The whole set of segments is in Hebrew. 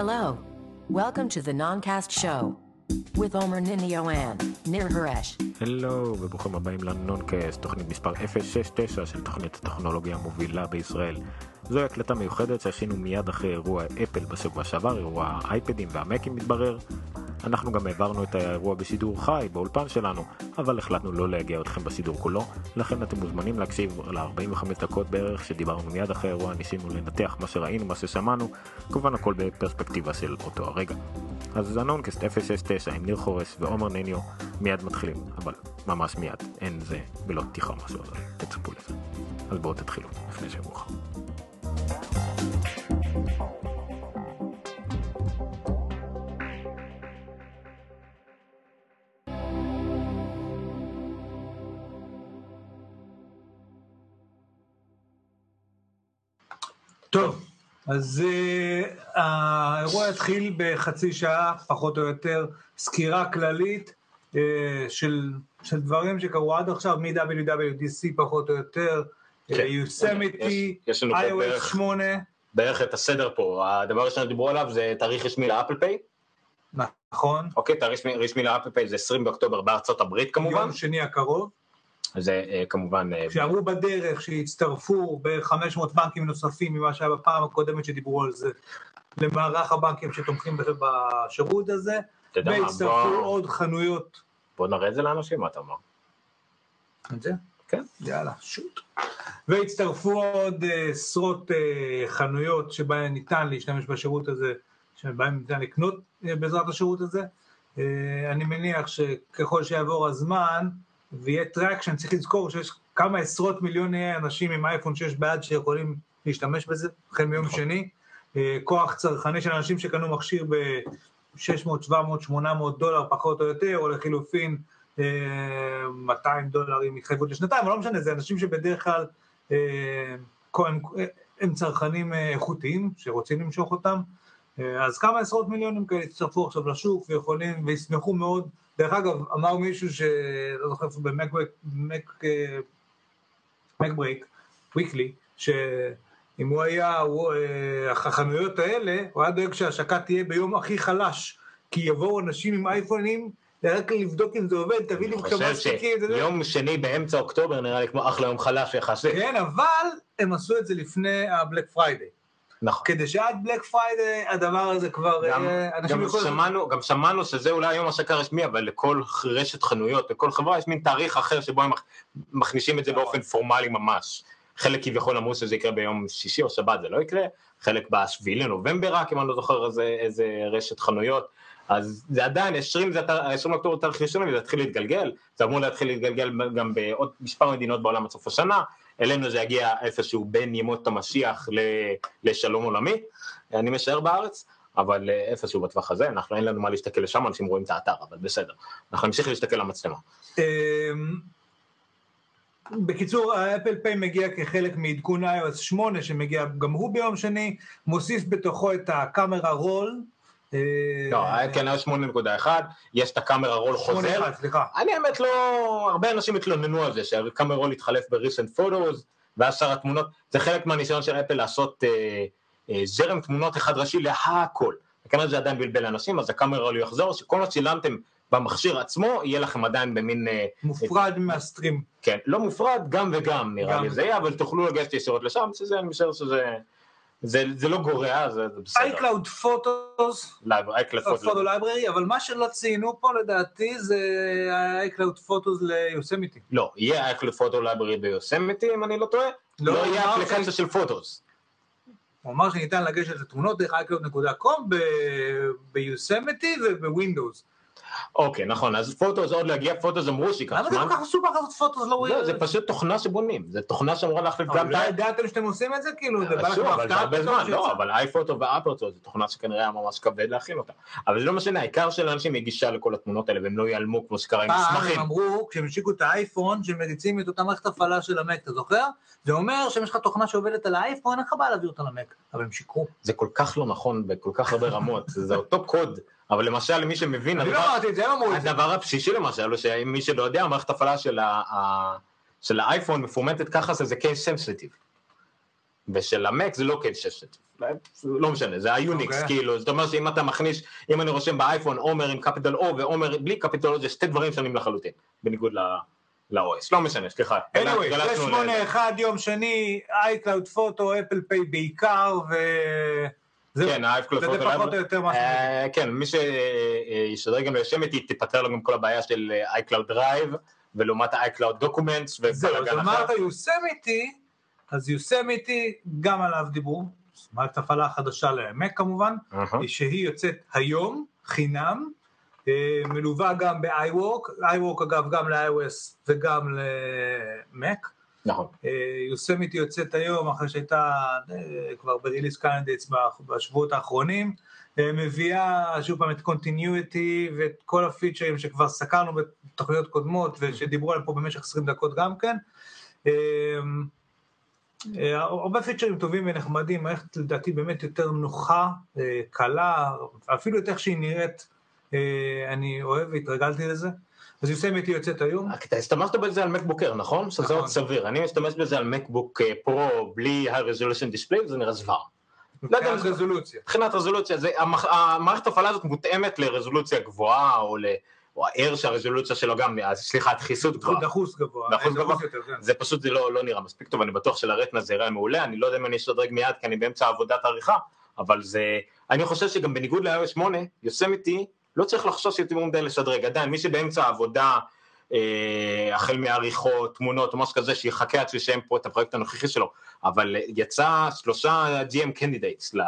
Hello. Welcome to the Noncast Show with Omer Ninio and Nir Haresh. הלו וברוכים הבאים לנונקאסט, תוכנית מספר 069 של תוכנית הטכנולוגיה המובילה בישראל. זוהי הקלטה מיוחדת שהכינו מיד אחרי אירוע אפל בשבוע שעבר, אירוע האייפדים והמקים מתברר. אנחנו גם העברנו את האירוע בשידור חי באולפן שלנו, אבל החלטנו לא להגיע אתכם בשידור כולו, לכן אתם מוזמנים להקשיב ל-45 דקות בערך שדיברנו מיד אחרי האירוע, ניסינו לנתח מה שראינו, מה ששמענו, כמובן הכל בפרספקטיבה של אותו הרגע. אז הנונקאסט 069 עם ניר חורש ועומר נניו מיד מתחילים, אבל ממש מיד, אין זה ולא תיכה משהו, אז תצפו לזה. אז בואו תתחילו, לפני שמאוחר. טוב, אז uh, האירוע יתחיל בחצי שעה, פחות או יותר, סקירה כללית uh, של, של דברים שקרו עד עכשיו, מ-WWDC פחות או יותר, כן. יוסמיטי, יש- יש לנו פה iOS בערך- 8, בערך את הסדר פה. הדבר הראשון שדיברו עליו זה תאריך רשמי לאפל פיי. נכון, אוקיי, תאריך רשמי לאפל פיי זה 20 באוקטובר בארצות הברית כמובן. יום שני הקרוב, זה אה, כמובן... אה, שאמרו בדרך שיצטרפו בערך 500 בנקים נוספים ממה שהיה בפעם הקודמת שדיברו על זה, למערך הבנקים שתומכים בשירות הזה, והצטרפו בוא- עוד חנויות. בוא נראה את זה לאנשים, מה אתה אומר? את זה? כן. יאללה, שוט. והצטרפו עוד אה, עשרות חנויות שבהן ניתן להשתמש בשירות הזה, שבהן ניתן לקנות בעזרת השירות הזה. אני מניח שככל שיעבור הזמן ויהיה traction, צריך לזכור שיש כמה עשרות מיליוני אנשים עם אייפון 6 ביד שיכולים להשתמש בזה, החל מיום נכון. שני. אה, כוח צרכני של אנשים שקנו מכשיר ב-600, 700, 800 דולר פחות או יותר, או לחילופין אה, 200 דולר עם התחייבות לשנתיים, אבל לא משנה, זה אנשים שבדרך כלל אה, הם, הם צרכנים אה, איכותיים שרוצים למשוך אותם, אה, אז כמה עשרות מיליונים כאלה יצטרפו עכשיו לשוק ויכולים, וישמחו מאוד. דרך אגב, אמר מישהו שלא זוכר איפה במק אה, וויקלי, שאם הוא היה, הוא, אה, החנויות האלה, הוא היה דואג שההשקה תהיה ביום הכי חלש, כי יבואו אנשים עם אייפונים רק לבדוק אם זה עובד, תביא לי אני כמה חושב סטיקים, זה- זה- שיום שני באמצע אוקטובר נראה לי כמו אחלה יום חלש יחסית. כן, אבל הם עשו את זה לפני ה Black Friday. נכון. כדי שעד Black Friday הדבר הזה כבר, גם, אנשים גם. שמענו, גם שמענו שזה אולי היום השקה רשמי, אבל לכל רשת חנויות, לכל חברה יש מין תאריך אחר שבו הם מכ- מכניסים את זה באופן פורמלי ממש. חלק כביכול אמרו שזה יקרה ביום שישי או שבת, זה לא יקרה, חלק בשביעי לנובמבר רק, אם אני לא זוכר איזה, איזה רשת חנויות. אז זה עדיין, 20 זה התאר- 20 לאוקטובר תאריך ראשון וזה יתחיל להתגלגל, זה אמור להתחיל להתגלגל גם בעוד מספר מדינות בעולם עד סוף השנה, אלינו זה יגיע איפשהו בין ימות המשיח לשלום עולמי, אני משער בארץ, אבל אה, איפשהו בטווח הזה, אנחנו אין לנו מה להסתכל לשם, אנשים רואים את האתר, אבל בסדר, אנחנו נמשיך להסתכל למצלמה. אמ, בקיצור, האפל פיי מגיע כחלק מעדכון iOS 8 שמגיע גם הוא ביום שני, מוסיף בתוכו את הקאמרה רול. אה, לא, כן, היה 8.1, יש את הקאמרה רול חוזר, 8.1, סליחה. אני האמת לא, הרבה אנשים התלוננו על זה, שהקאמרה רול התחלף ב-recent photos, ואז שאר התמונות, זה חלק מהניסיון של אפל לעשות אה, אה, זרם תמונות אחד ראשי להכל. וכנראה זה עדיין בלבל אנשים, אז הקאמרה רול יחזור, שכל מה ששילמתם במכשיר עצמו, יהיה לכם עדיין במין, אה, מופרד מהסטרים. כן, לא מופרד, גם וגם נראה גם לי זה יהיה, אבל תוכלו לגשת ישירות לשם, שזה, אני משער שזה, זה, זה לא גורע, זה, זה בסדר. iCloud לייב, iCloud Photo Photos. Library, אבל מה שלא ציינו פה לדעתי זה iCloud Photos ליוסמיטי. לא, יהיה iCloud Photo Library ביוסמיטי, אם אני לא טועה, לא, לא יהיה אפליקציה של Photos. הוא אמר שניתן לגשת לתמונות דרך iCloud.com ביוסמיטי ובווינדוס. אוקיי, נכון, אז Photos עוד להגיע, Photos אמרו שייקח למה זה זמן. כל כך מסובך לעשות Photos לא לא, זה פשוט תוכנה שבונים, זה תוכנה שאמורה להחליף גם לא. ידעתם שאתם עושים את זה? כאילו, זה בא שוב, לכם אבל זה הפתעה פתאום זמן? לא, אבל אייפוטו ואפרטו זו תוכנה שכנראה היה ממש כבד להכין אותה. אבל זה לא משנה, העיקר שלאנשים יהיה גישה לכל התמונות האלה והם לא ייעלמו כמו שקרה עם פעם מסמכים. הם אמרו, כשהם השיקו את האייפון, שמריצים את אותה מערכת הפעלה של המק, אתה זוכר? זה אומר שאם יש לך תוכנה שעובדת על האייפון, אין לך בעיה להעביר אותה למק, אבל הם שיקרו. זה כל כך לא נכון בכל כך הרבה רמות, זה אותו קוד, אבל למשל למי שמבין, לא הדבר- אמרתי את זה, הם אמרו את זה. הדבר הבסיסי למשל, הוא שמי שלא יודע, המערכת הפעלה של ה- ה- של האייפון מפורמטת ככה, זה case sensitive. ושל המק זה לא קייד 6. לא משנה, זה ה Unix, אוקיי. כאילו, זאת אומרת שאם אתה מכניס, אם אני רושם באייפון עומר עם capital O ועומר בלי capital O, זה שתי דברים שונים לחלוטין, בניגוד ל-OS, לא משנה, סליחה. anyway, זה ל- שמונה אחד יום שני, iCloud Photo, Apple Pay בעיקר, ו... כן, ה-iCloud זה Photo פחות או יותר מה אה, כן, מי שישדרג גם ליוסמיטי, תיפתר לו גם כל הבעיה של אה, iCloud Drive, ולעומת ה-iCloud Documents, זהו, אז. אמרת יוסמיטי, אז יוסמיטי, גם עליו דיברו, מערכת הפעלה חדשה למק כמובן. שהיא יוצאת היום, חינם, אה, מלווה גם ב-iWork, iWork אגב גם ל-iOS וגם למק. נכון. יוסמיטי יוצאת היום אחרי שהייתה אה, כבר ב release candidates בשבועות האחרונים, אה, מביאה שוב פעם את Continuity ואת כל הפיצ'רים שכבר סקרנו בתוכניות קודמות ושדיברו עליהם פה במשך 20 דקות גם כן. אה, אה, הרבה פיצ'רים טובים ונחמדים, מערכת לדעתי באמת יותר נוחה, אה, קלה, אפילו את איך שהיא נראית, אה, אני אוהב והתרגלתי לזה. אז יוסמיטי יוצאת היום. אתה הסתמשת בזה על מקבוק אר, נכון? שזה נכון. עוד סביר. אני משתמש בזה על מקבוק אה, פרו בלי ה-resolution display, וזה נראה זוועה. לא מבחינת זה- רזולוציה. מבחינת רזולוציה, זה, המח- המערכת ההפעלה הזאת מותאמת לרזולוציה גבוהה, או ל... או ה-R שהרזולוציה שלו גם, אה, סליחה, דחיסות גבוהה. דחוס גבוה. דחוס אה, גבוה. יותר, כן. זה פשוט זה לא, לא נראה מספיק טוב, אני בטוח שלרטנה זה יראה מעולה, אני לא יודע אם אני אשתדרג מיד כי אני באמצע עבודת עריכה, אבל זה... אני חושב שגם בניגוד ל-iOS 8, יוסמיטי לא צריך לחשוש יותר מדי לשדרג, עדיין מי שבאמצע העבודה, אה, החל מעריכות, תמונות או משהו כזה, שיחכה עד שיסיים פה את הפרויקט הנוכחי שלו, אבל יצא שלושה GM candidates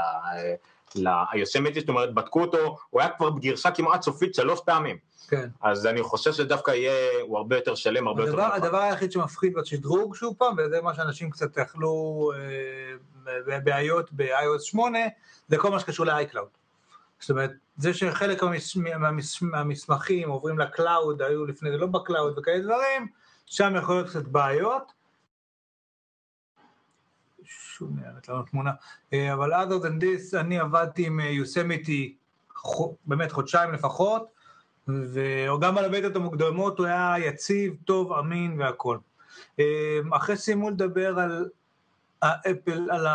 ליוסמיטי, זאת אומרת בדקו אותו, הוא היה כבר בגרסה כמעט סופית שלוש פעמים, כן. אז אני חושב שדווקא יהיה, הוא הרבה יותר שלם, הרבה יותר... הדבר, מוכן. הדבר היחיד שמפחיד בשדרוג שוב פעם, וזה מה שאנשים קצת יכלו אה, בבעיות ב-iOS 8, זה כל מה שקשור ל-iCloud. זאת אומרת, זה שחלק מהמס, מהמס, מהמסמכים עוברים ל cloud, היו לפני זה לא ב cloud וכאלה דברים, שם יכול להיות קצת בעיות. שוב נראית לנו תמונה. אה, אבל other than this, אני עבדתי עם יוסמיטי באמת חודשיים לפחות, וגם על הבטות המוקדמות הוא היה יציב, טוב, אמין והכל. אה, אחרי סיימו לדבר על האפל, על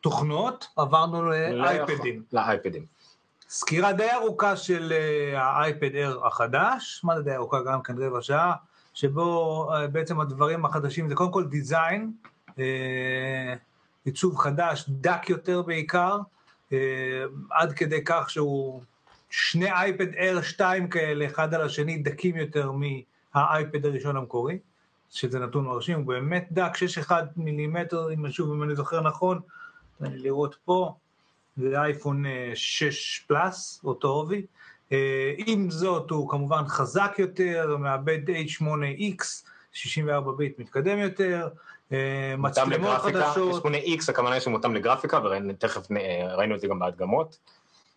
התוכנות, עברנו לאייפדים. לאייפדים. סקירה די ארוכה של אה, האייפד אר החדש, מה זה די ארוכה? גם כן רבע שעה, שבו אה, בעצם הדברים החדשים זה קודם כל דיזיין, אה, עיצוב חדש, דק יותר בעיקר, אה, עד כדי כך שהוא שני אייפד אר 2 כאלה, אחד על השני, דקים יותר מהאייפד הראשון המקורי, שזה נתון מרשים, הוא באמת דק, 6.1 מילימטר, אם אני זוכר נכון, לראות פה, זה אייפון אה, 6 פלאס, אותו עובי. אה, עם זאת, הוא כמובן חזק יותר, מעבד H8X, 64 ביט מתקדם יותר, אה, מותאם מצלמות לגרפיקה, חדשות, X הכוונה שהוא מותאם לגרפיקה, ותכף ראינו את זה גם בהדגמות.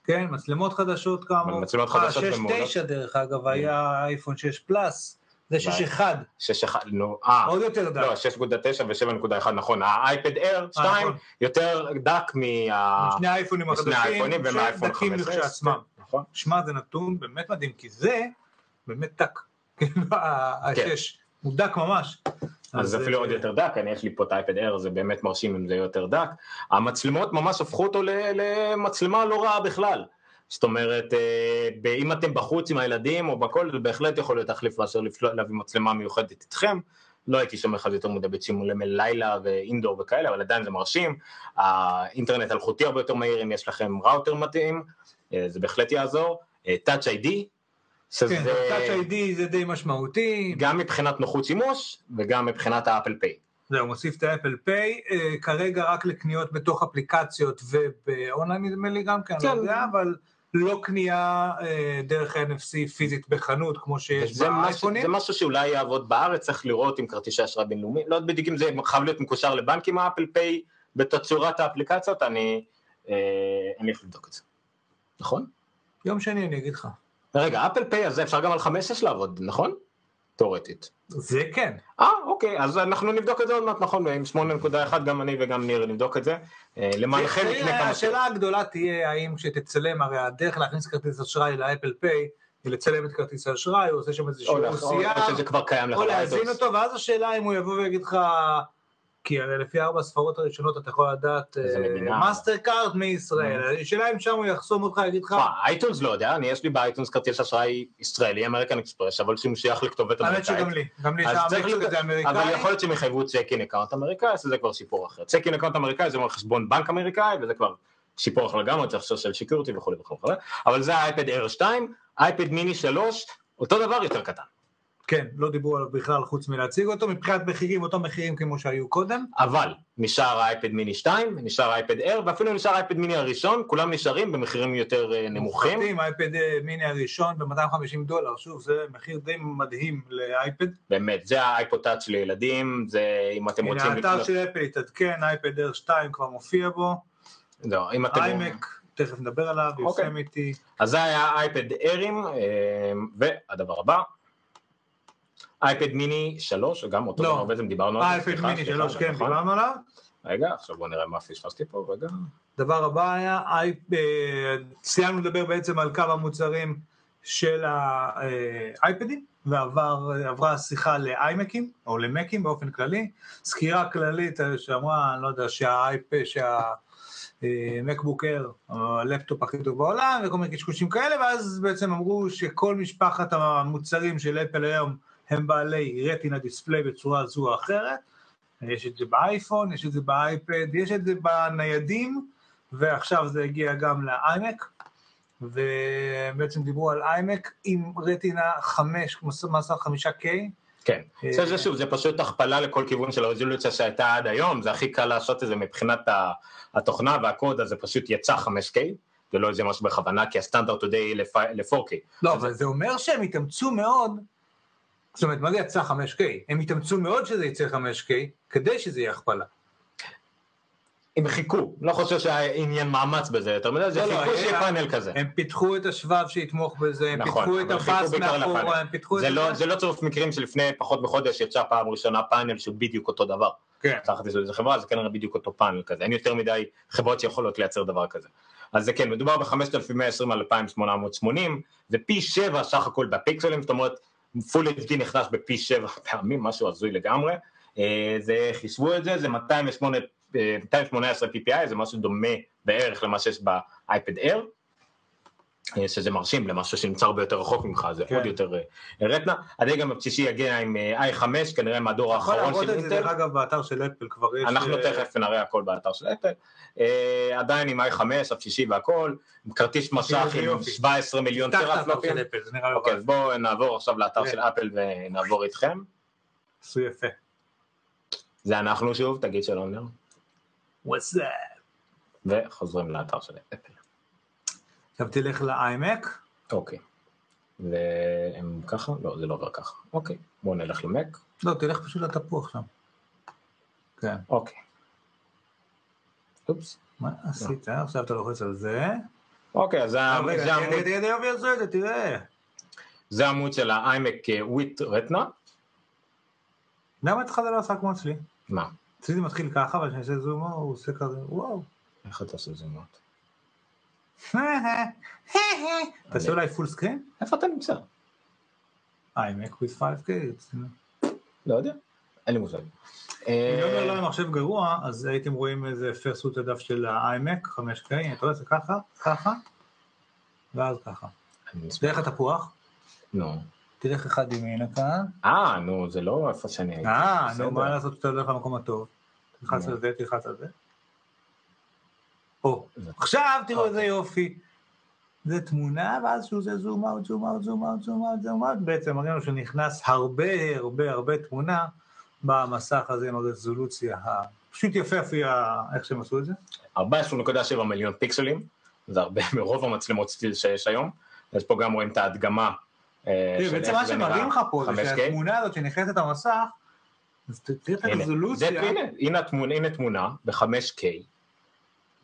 כן, מצלמות חדשות כאמור. מצלמות חדשות אה, ומעולות. 6.9 דרך אגב, היה אייפון 6 פלאס, זה 6.1, 6.1, נו, אה, עוד יותר דק. לא, 6.9 ו-7.1, נכון. האייפד Air 2 נכון. יותר דק מה... האייפונים משני החדשים, האייפונים ומהאייפון שדקים 15. לכשעצמם. נכון. שמע, זה נתון באמת מדהים, כי זה באמת דק. כאילו, השש, הוא דק ממש. אז זה אפילו אה, עוד יותר דק, אני יש לי פה את האייפד Air, זה באמת מרשים אם זה יותר דק. המצלמות ממש הפכו אותו למצלמה לא רעה בכלל. זאת אומרת, אה, ב- אם אתם בחוץ עם הילדים או בכל, זה בהחלט יכול להיות תחליף מאשר להביא מצלמה מיוחדת איתכם. לא הייתי שם אחד יותר מדי בצילומי לילה ואינדור וכאלה, אבל עדיין זה מרשים. האינטרנט אלחוטי הרבה יותר מהיר אם יש לכם ראוטר מתאים, אה, זה בהחלט יעזור. אה, Touch ID, שזה כן, Touch ID זה די משמעותי, גם מבחינת נוחות שימוש וגם מבחינת ה Apple Pay. זהו, מוסיף את ה Apple Pay, כרגע רק לקניות בתוך אפליקציות ובאונליין נדמה לי גם כן, אני כן. לא יודע, אבל לא קנייה אה, דרך NFC פיזית בחנות כמו שיש באייפונים. זה משהו שאולי יעבוד בארץ, צריך לראות עם כרטיסי אשראי בינלאומי, לא בדיוק אם זה חייב להיות מקושר לבנקים ה Apple Pay בתצורת האפליקציות, אני, אה, אני יכול לבדוק את זה. נכון? יום שני אני אגיד לך. רגע, אפל פיי הזה אפשר גם על 5 לעבוד, נכון? תאורטית. זה כן. אה, אוקיי, אז אנחנו נבדוק את זה עוד מעט, נכון, עם 8.1 גם אני וגם ניר נבדוק את זה. אה, למענכם לפני כמה. השאלה הגדולה תהיה האם כשתצלם, הרי הדרך להכניס כרטיס אשראי לאפל פיי לצלם את כרטיס האשראי, הוא עושה שם איזשהו או, או, עשייה, או להזין. אותו, ואז השאלה אם הוא יבוא ויגיד לך, כי הרי לפי ארבע הספרות הראשונות אתה יכול לדעת אה. מאסטר קארד מישראל. השאלה אם שם הוא יחסום אותך, יגיד לך, מה, אייטונס לא יודע, אני יש לי באייטונס כרטיס אשראי ישראלי, אמריקן אקספרס, אבל שהוא שייך לכתובת האמת אמריקאית. שגם לי, גם לי זה אבל אמריקאי. יכול להיות שהם יחייבו checking account אמריקאי, אז זה כבר סיפור אחר. checking account אמריקאי זה אומר חשבון בנק אמריקאי, וזה כבר סיפור אחר לגמרי, צריך לעשות של security וכולי וכולי. אבל זה האייפד Air 2, אייפד מיני 3, אותו דבר יותר קטן. כן, לא דיברו עליו בכלל חוץ מלהציג אותו, מבחינת מחירים, אותו מחירים כמו שהיו קודם. אבל נשאר האייפד מיני 2, נשאר האייפד Air, ואפילו נשאר האייפד מיני הראשון, כולם נשארים במחירים יותר אה, נמוכים. מופחתים, אייפד אה, מיני הראשון ב-250 דולר, שוב, זה מחיר די מדהים לאייפד. באמת, זה האייפוד טאץ' לילדים, זה אם אתם הנה, רוצים האתר של אפל התעדכן, אייפד Air 2 כבר מופיע בו, לא, אם אתם... איימק, תכף נדבר עליו, אוקיי. יוסמיטי. אז זה היה אייפד ארים, אה, והדבר הבא, אייפד מיני 3, גם אותו לא. דבר בעצם דיברנו על זה, אייפד מיני סליחה, 3, כן. דיברנו עליו. רגע, עכשיו בוא נראה מה פספסתי פה, רגע. דבר הבא היה, אה, סיימנו לדבר בעצם על כמה מוצרים של האייפדים, ועברה השיחה לאיימקים, או למקים באופן כללי, סקירה כללית אה, שאמרה, אני לא יודע, שהאייפ... שה... מקבוק אייר, הלפטופ הכי טוב בעולם, וכל מיני קשקושים כאלה, ואז בעצם אמרו שכל משפחת המוצרים של אפל היום הם בעלי רטינה דיספליי בצורה זו או אחרת. יש את זה באייפון, יש את זה באייפד, יש את זה בניידים, ועכשיו זה הגיע גם לאיימק, ובעצם דיברו על איימק עם רטינה 5, מסך 5K, כן, אה, זה, זה שוב, זה פשוט הכפלה לכל כיוון של הרזולוציה שהייתה עד היום, זה הכי קל לעשות את זה מבחינת התוכנה והקוד, אז זה פשוט יצא 5K, זה לא איזה משהו בכוונה, כי הסטנדרט הוא די ל-4K. לא, אבל זה אומר שהם התאמצו מאוד, זאת אומרת, מה זה יצא 5K? הם התאמצו מאוד שזה יצא 5K, כדי שזה יהיה הכפלה. הם חיכו, לא חושב שהעניין מאמץ בזה יותר מדי, זה לא, לא, חיכו שיהיה פאנל כזה. הם פיתחו את השבב שיתמוך בזה, הם נכון, פיתחו את בעיקר מאחורה. הם פיתחו את זה לא, זה. זה לא צירוף מקרים שלפני פחות מחודש יצא פעם ראשונה פאנל שהוא בדיוק אותו דבר. כן. תחת איזו חברה, זה כנראה בדיוק אותו פאנל כזה, אין יותר מדי חברות שיכולות לייצר דבר כזה. אז זה כן, מדובר ב-5120 על 2880, זה פי 7 סך הכל בפיקסלים, זאת אומרת, פול HD נכנס בפי 7 פעמים, משהו הזוי לגמרי. אה, זה, חישבו את זה, זה 208, אה, 218 PPI, זה משהו דומה בערך למה שיש באייפד Air. אה, שזה מרשים למשהו שנמצא הרבה יותר רחוק ממך, זה כן. עוד יותר אה, רטנה. הדגם הבסיסי יגיע עם אה, i5, כנראה מהדור אתה יכול האחרון להראות של את זה, אינטל. דרך אגב, באתר של אפל כבר יש... אנחנו תכף נראה הכל באתר של אפל. אה, עדיין עם i5, הבשישי והכל, עם כרטיס מסך עם יופי. 17 מיליון. של זה נראה אוקיי. אז בואו נעבור עכשיו לאתר כן. של אפל ונעבור איתכם. עשו יפה. זה אנחנו שוב, תגיד שלום נר. What's that? וחוזרים לאתר של אפל. עכשיו תלך לאיימק, אוקיי. והם ככה? לא, זה לא עובר ככה. אוקיי, בואו נלך למק. לא, תלך פשוט לתפוח שם. כן. אוקיי. אופס. מה עשית? עכשיו אתה לוחץ על זה. אוקיי, אז זה העמוד- רגע, יופי עשו את זה, תראה. זה העמוד של האיימק וויט רטנה. למה אצלך זה לא עשה כמו אצלי? מה? אצלי זה מתחיל ככה, כשאני עושה זום, הוא עושה כזה, וואו. איך אתה עושה זומות? תעשה אולי פול סקרין? איפה אתה נמצא? איימק with 5K. לא יודע. אין לי מושג. אם לא אה, היה מחשב גרוע, אז הייתם רואים איזה פרסות הדף של האיימק, 5K, אתה רואה, זה ככה, ככה, ואז ככה. דרך התפוח, נו. תלך אחד ימינה כאן. אה, נו, זה לא איפה שאני הייתי. אה. נו, מה לעשות שאתה הולך למקום הטוב? תלחץ. על זה, תלחץ על זה. או, זה- עכשיו תראו איזה אוקיי. יופי. זה תמונה, ואז שהוא עושה zoom out, zoom out, zoom out, zoom out, zoom out, בעצם מראים לנו שנכנס הרבה הרבה הרבה תמונה במסך הזה עם הרזולוציה ה... פשוט יפהפייה איך שהם עשו את זה. 14.7 מיליון פיקסלים, זה הרבה מרוב המצלמות סטיל שיש היום. אז פה גם רואים את ההדגמה. אה, בעצם מה שמראים. לך פה זה 5K. שהתמונה הזאת שנכנסת למסך, אז תראה את הרזולוציה. הנה תמונה ב-5K,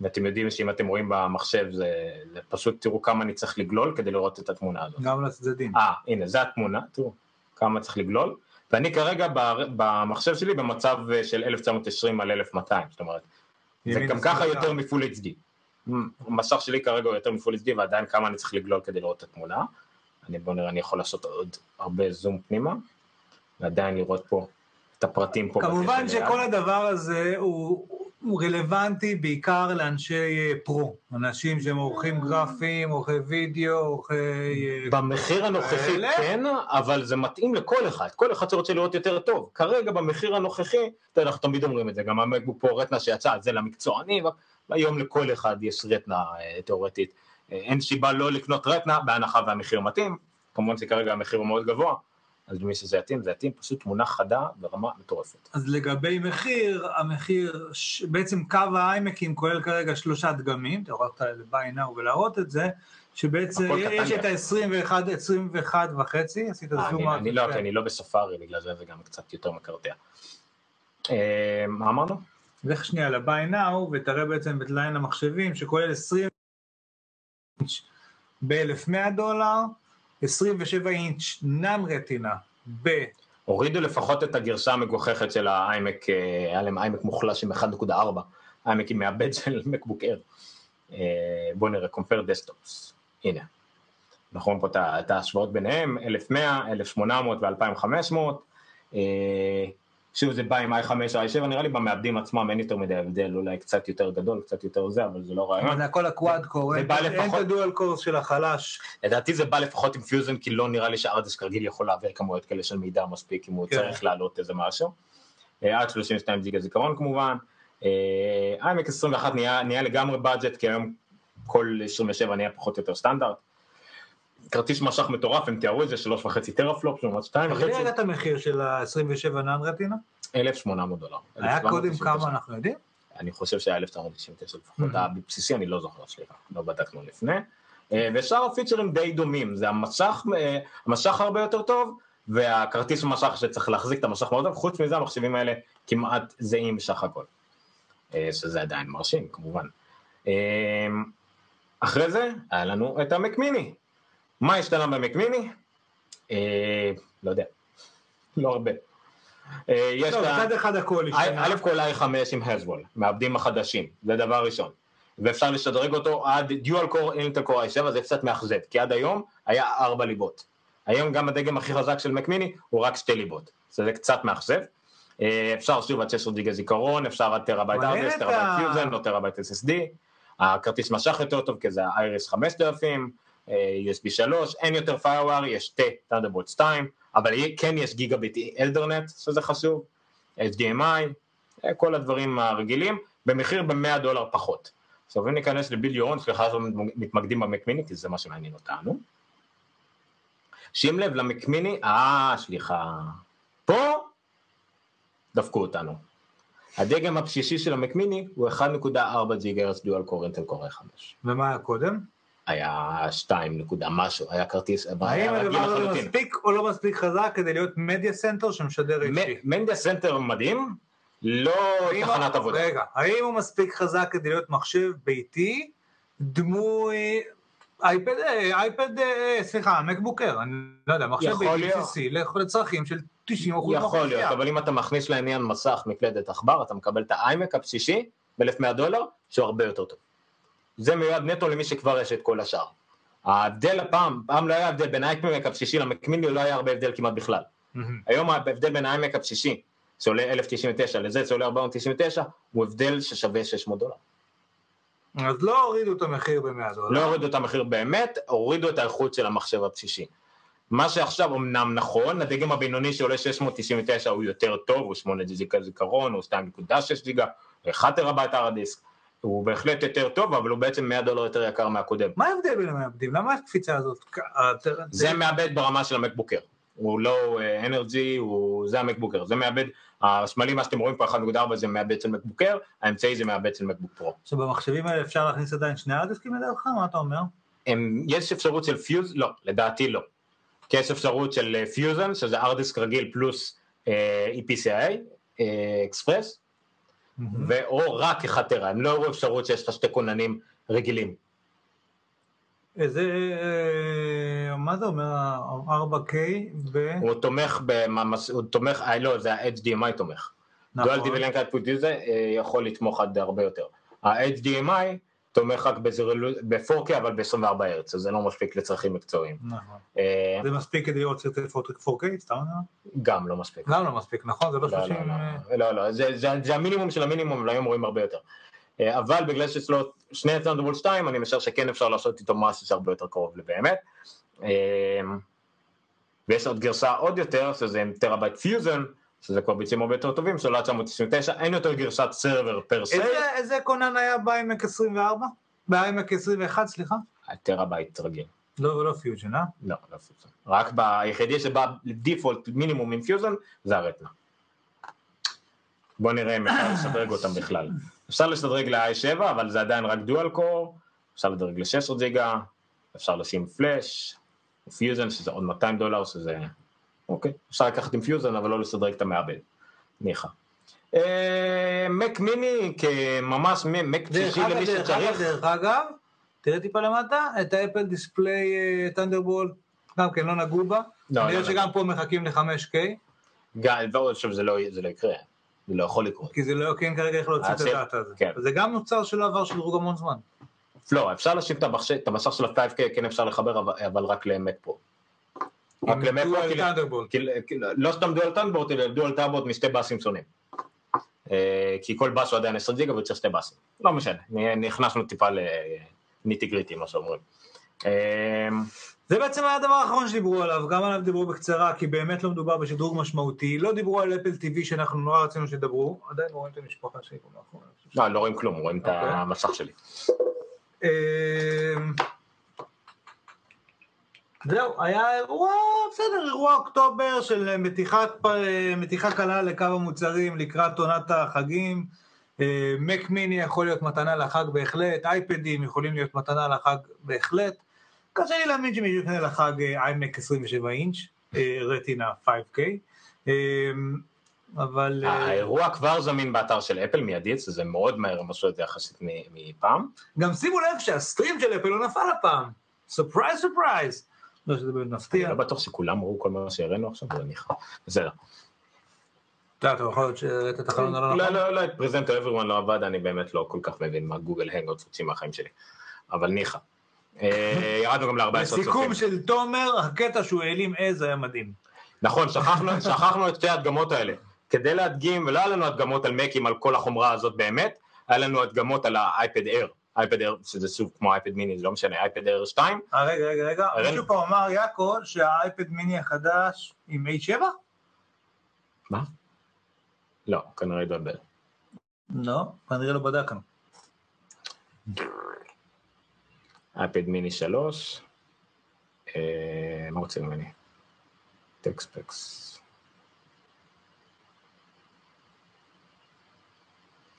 ואתם יודעים שאם אתם רואים במחשב זה, זה פשוט תראו כמה אני צריך לגלול כדי לראות את התמונה הזאת. גם לצדדים. אה, הנה, זה התמונה, תראו כמה צריך לגלול, ואני כרגע במחשב שלי במצב אה, של 1920 על 1200, זאת אומרת, זה גם ככה. יותר מפול HD. המסך שלי כרגע הוא יותר מפול HD ועדיין כמה אני צריך לגלול כדי לראות את התמונה. אני בוא נראה, אני יכול לעשות עוד הרבה זום פנימה, ועדיין לראות פה את הפרטים פה. כמובן שכל. הדבר הזה הוא, הוא רלוונטי בעיקר לאנשי אה, פרו, אנשים שהם עורכים גרפיים, עורכי וידאו, עורכי... אה, במחיר הנוכחי כאלה? כן, אבל זה מתאים לכל אחד, כל אחד שרוצה לראות יותר טוב. כרגע במחיר הנוכחי, אתה יודע, אנחנו תמיד אומרים את זה, גם המקבוק פה רטנה שיצא, זה למקצוענים, היום לכל אחד יש רטנה אה, תיאורטית. אה, אין סיבה לא לקנות רטנה בהנחה והמחיר מתאים, כמובן שכרגע המחיר הוא מאוד גבוה, אז למי שזה יתאים, זה יתאים, פשוט תמונה חדה ברמה מטורפת. אז לגבי מחיר, המחיר, ש- בעצם קו האיימקים כולל כרגע שלושה דגמים, אתה יכול ללכת now ולהראות את זה, שבעצם יש את לי. ה-21, 21 וחצי, עשית אה, זום אני- אני לא. כי אני לא בספארי, בגלל זה זה גם קצת יותר מקרטע. אה, מה אמרנו? לך שנייה now ותראה בעצם את ליין המחשבים שכולל 20 אינץ' ב-1100 דולר, 27 אינץ' נאן רטינה ב... הורידו לפחות את הגרסה המגוחכת של האיימק, אה, היה להם איימק מוחלש עם 1.4, איימק עם מעבד של מקבוק אר. בואו נראה, compare desktops, הנה. אנחנו רואים פה את ההשוואות ביניהם, 1100, 1800 ו-2500. שוב זה בא עם i5 או i7, נראה לי במעבדים עצמם אין יותר מדי הבדל, אולי קצת יותר גדול, קצת יותר זה, אבל זה לא רעיון. זה הכל ה quad core, אין את ה dual cores של החלש. לדעתי זה בא לפחות עם פיוזן, כי לא נראה לי שהארד דיסק רגיל יכול להעביר כמויות כאלה של מידע מספיק, אם הוא כן. צריך להעלות איזה משהו. אה, עד 32 ג'יגה זיכרון כמובן. אה, iMac 21 נהיה, נהיה לגמרי budget, כי היום כל 27 נהיה פחות או יותר סטנדרט. כרטיס משך מטורף, הם תיארו את זה, 3.5 טרהפלופ, לעומת 2.5, תגיד רגע את המחיר של ה-27 נאן רטינה? 1,800 דולר. היה 1,799. קודם כמה אנחנו יודעים? אני חושב שהיה 1999 לפחות, Mhm. הבסיסי אני לא זוכר, סליחה, לא בדקנו לפני. אה, ושאר הפיצ'רים די דומים, זה המסך, אה, המשך הרבה יותר טוב, והכרטיס משך שצריך להחזיק את המשך מאוד טוב, חוץ מזה המחשבים האלה כמעט זהים בסך הכל. אה, שזה עדיין מרשים כמובן. אחרי זה היה לנו את המק מיני. מה השתנה במק מיני? אה, לא יודע, לא הרבה. אה, יש טוב, את ה- מצד אחד הכל השתנה. א' כל i5 עם Haswell, מעבדים החדשים, זה דבר ראשון. ואפשר לשדרג אותו עד dual core Intel Core i7, זה קצת מאכזב, כי עד היום היה ארבע ליבות. היום גם הדגם הכי חזק של מק מיני הוא רק שתי ליבות, זה קצת מאכזב. אה, אפשר שוב עד 16 ג'יגה זיכרון, אפשר עד טרהבייט ארד דיסק, טראבייט פיוזן או טרהבייט SSD. הכרטיס משך יותר טוב כי זה ה-iris 5000, אה, USB 3, אין יותר firewire, יש שתי תנדרבולט 2, אבל כן יש גיגה ביט אלדרנט, שזה חשוב, HDMI, אה, כל הדברים הרגילים, במחיר ב-100 דולר פחות. עכשיו אם ניכנס לביל יורון, סליחה שאנחנו מתמקדים במקמיני, כי זה מה שמעניין אותנו. שים לב למקמיני, אה, סליחה, פה דפקו אותנו. הדגם הבסיסי של המק מיני הוא 1.4 ג'יגה הרץ dual core Intel Core 5. ומה היה קודם? היה 2 נקודה משהו, היה כרטיס, האם הדבר הזה. מספיק או לא מספיק חזק כדי להיות media center שמשדר HD? media center מדהים, לא תחנת עבודה. רגע, האם הוא מספיק חזק כדי להיות מחשב ביתי, דמוי אייפד, אה, אייפד, אה, סליחה, מקבוקר, אני לא יודע, מחשב ביתי. בסיסי לצרכים של 90 אחוז יכול להיות, אבל אם אתה מכניס לעניין מסך מקלדת עכבר, אתה מקבל את האיימק הבסיסי ב-1100 דולר, שהוא הרבה יותר טוב. זה מיועד נטו למי שכבר יש את כל השאר. ההבדל הפעם, פעם לא היה הבדל בין האיימק הבסיסי למקמיני, לא היה הרבה הבדל כמעט בכלל. היום ההבדל בין האיימק הבסיסי, שעולה 1099 לזה שעולה 499, הוא הבדל ששווה 600 דולר. אז לא הורידו את המחיר ב-100 דולר. לא הורידו את המחיר באמת, הורידו את האיכות של המחשב הבסיסי. מה שעכשיו אמנם נכון, הדגם הבינוני שעולה 699 הוא יותר טוב, הוא 8 ג'יגה זיכרון, הוא 2.6 ג'יגה, 1 טרהבייט דיסק, הוא בהחלט יותר טוב, אבל הוא בעצם 100 דולר יותר יקר מהקודם. מה ההבדל בין המעבדים? למה הקפיצה הזאת? זה מעבד ברמה של המקבוק אייר, הוא לא אנרג'י, זה המקבוק אייר, זה מעבד, השמאלי מה שאתם רואים פה 1.4 זה מעבד של מקבוקר, האמצעי זה מעבד של מקבוק פרו. עכשיו במחשבים האלה אפשר להכניס עדיין שני ארד דיסקים לדעתך? מה אתה אומר? הם, יש אפשרות של פיוז? לא, לדעתי לא. כי יש אפשרות של פיוזן, שזה ארדיסק רגיל פלוס אה, EPCI, אה, אקספרס, ואו רק 1 טרה, הם לא הראו אפשרות שיש לך שתי כוננים רגילים. איזה, אה, מה זה אומר 4K ב... הוא תומך בממש... הוא תומך, אה, לא, זה ה-HDMI תומך. דואל נכון. דיבלנק אטפוט זה אה, יכול לתמוך עד הרבה יותר. ה-HDMI תומך רק ב-4K אבל ב-24 הרץ, אז זה לא מספיק לצרכים מקצועיים. נכון. אה, זה מספיק כדי לראות סרטי 4K? סתם? גם לא מספיק. גם לא מספיק, נכון? זה לא לא, 30... לא, אה, לא, לא, לא, זה- המינימום של המינימום, והיום רואים הרבה יותר. אה, אבל בגלל שיש לו שני Thunderbolt 2, אני משער שכן אפשר לעשות איתו משהו שהרבה יותר קרוב לבאמת. ויש עוד גרסה עוד יותר, שזה עם טראבייט פיוזן, שזה כבר ביצים הרבה יותר טובים, של עד 999, אין יותר גרסת server per se, איזה- איזה כונן היה ב- iMac 24? ב- iMac 21, סליחה? טרהבייט רגיל. לא, ולא פיוז'ן, אה? לא, לא פיוזן. רק ביחידי שבא default מינימום עם פיוזן, זה הרטינה. בוא נראה אם אפשר לשדרג אותם בכלל. אפשר לשדרג ל-i7, אבל זה עדיין רק dual core, אפשר לשדרג ל-16 ג'יגה, אפשר לשים פלאש, פיוזן שזה עוד 200 דולר, שזה... אוקיי, אפשר לקחת עם פיוזן, אבל לא לשדרג את המעבד. ניחא. אה, מק מיני כממש מק בסיסי אגב, למי שצריך. דרך אגב, תראה טיפה למטה, את ה Apple Display Thunderbolt, גם כן לא נגעו בה. לא, נראה לא, שגם פה מחכים ל-5K, גם, ועוד עכשיו זה לא זה לא יקרה, זה לא יכול לקרות. כי זה לא, כי אין כרגע איך להוציא את אה, ה data הזה. כן. זה גם מוצר שלא עבר שדרוג המון זמן. לא, אפשר להשיב את המסך של ה-5K, כן אפשר לחבר, אבל- אבל רק למק פרו. רק כי- לא סתם דואל טאנבורט, אלא דואל טאנבורט משתי באסים שונים. אה, כי כל באס הוא עדיין 10 ג'יגה וצריך שתי באסים. לא משנה, נכנסנו טיפה לניטי גריטי, מה שאומרים. אה, זה בעצם היה הדבר האחרון שדיברו עליו, גם עליו דיברו בקצרה, כי באמת לא מדובר בשדרוג משמעותי, לא דיברו על אפל TV שאנחנו נורא רצינו שידברו, עדיין לא רואים את המשפחה שלי פה מאחורי. לא, לא רואים כלום, רואים את אוקיי. המסך שלי. זהו, היה אירוע, בסדר, אירוע אוקטובר של מתיחת, מתיחה קלה לקו המוצרים לקראת עונת החגים. אה, מק מיני יכול להיות מתנה לחג בהחלט, אייפדים יכולים להיות מתנה לחג בהחלט. קשה לי להאמין שמישהו יקנה לחג אה, איימק 27 אינץ', אה, רטינה 5K. אה, אבל... אה, האירוע כבר זמין באתר של אפל מיידית, זה מאוד מהר, הם עשו את זה יחסית מפעם. גם שימו לב שה stream של אפל לא נפל הפעם. surprise surprise. לא שזה באמת אני מפתיע. לא בטוח שכולם ראו כל מה שהראינו עכשיו, אבל אני חייב. בסדר. אתה יכול להיות שראית את החלון הלא לא, נכון. לא, לא, את present everyone לא עבד, אני באמת לא כל כך מבין מה גוגל Hangouts רוצים מהחיים שלי. אבל ניחא. אה, ירדנו גם ל-14 צופים. בסיכום של תומר, הקטע שהוא העלים עז היה מדהים. נכון, שכחנו את שתי ההדגמות האלה. כדי להדגים, ולא היה לנו הדגמות על מקים על כל החומרה הזאת באמת, היה לנו הדגמות על האייפד אייר. אייפד אייר, שזה סוג כמו אייפד מיני, זה לא משנה, אייפד אייר 2, אה, רגע, רגע, רגע, מישהו פה אמר, יעקב, שהאייפד מיני החדש עם H7? מה? לא, כנראה התבלבל. לא, כנראה לא בדקנו. אייפד מיני 3, אה, מה רוצים ממני? טקספקס.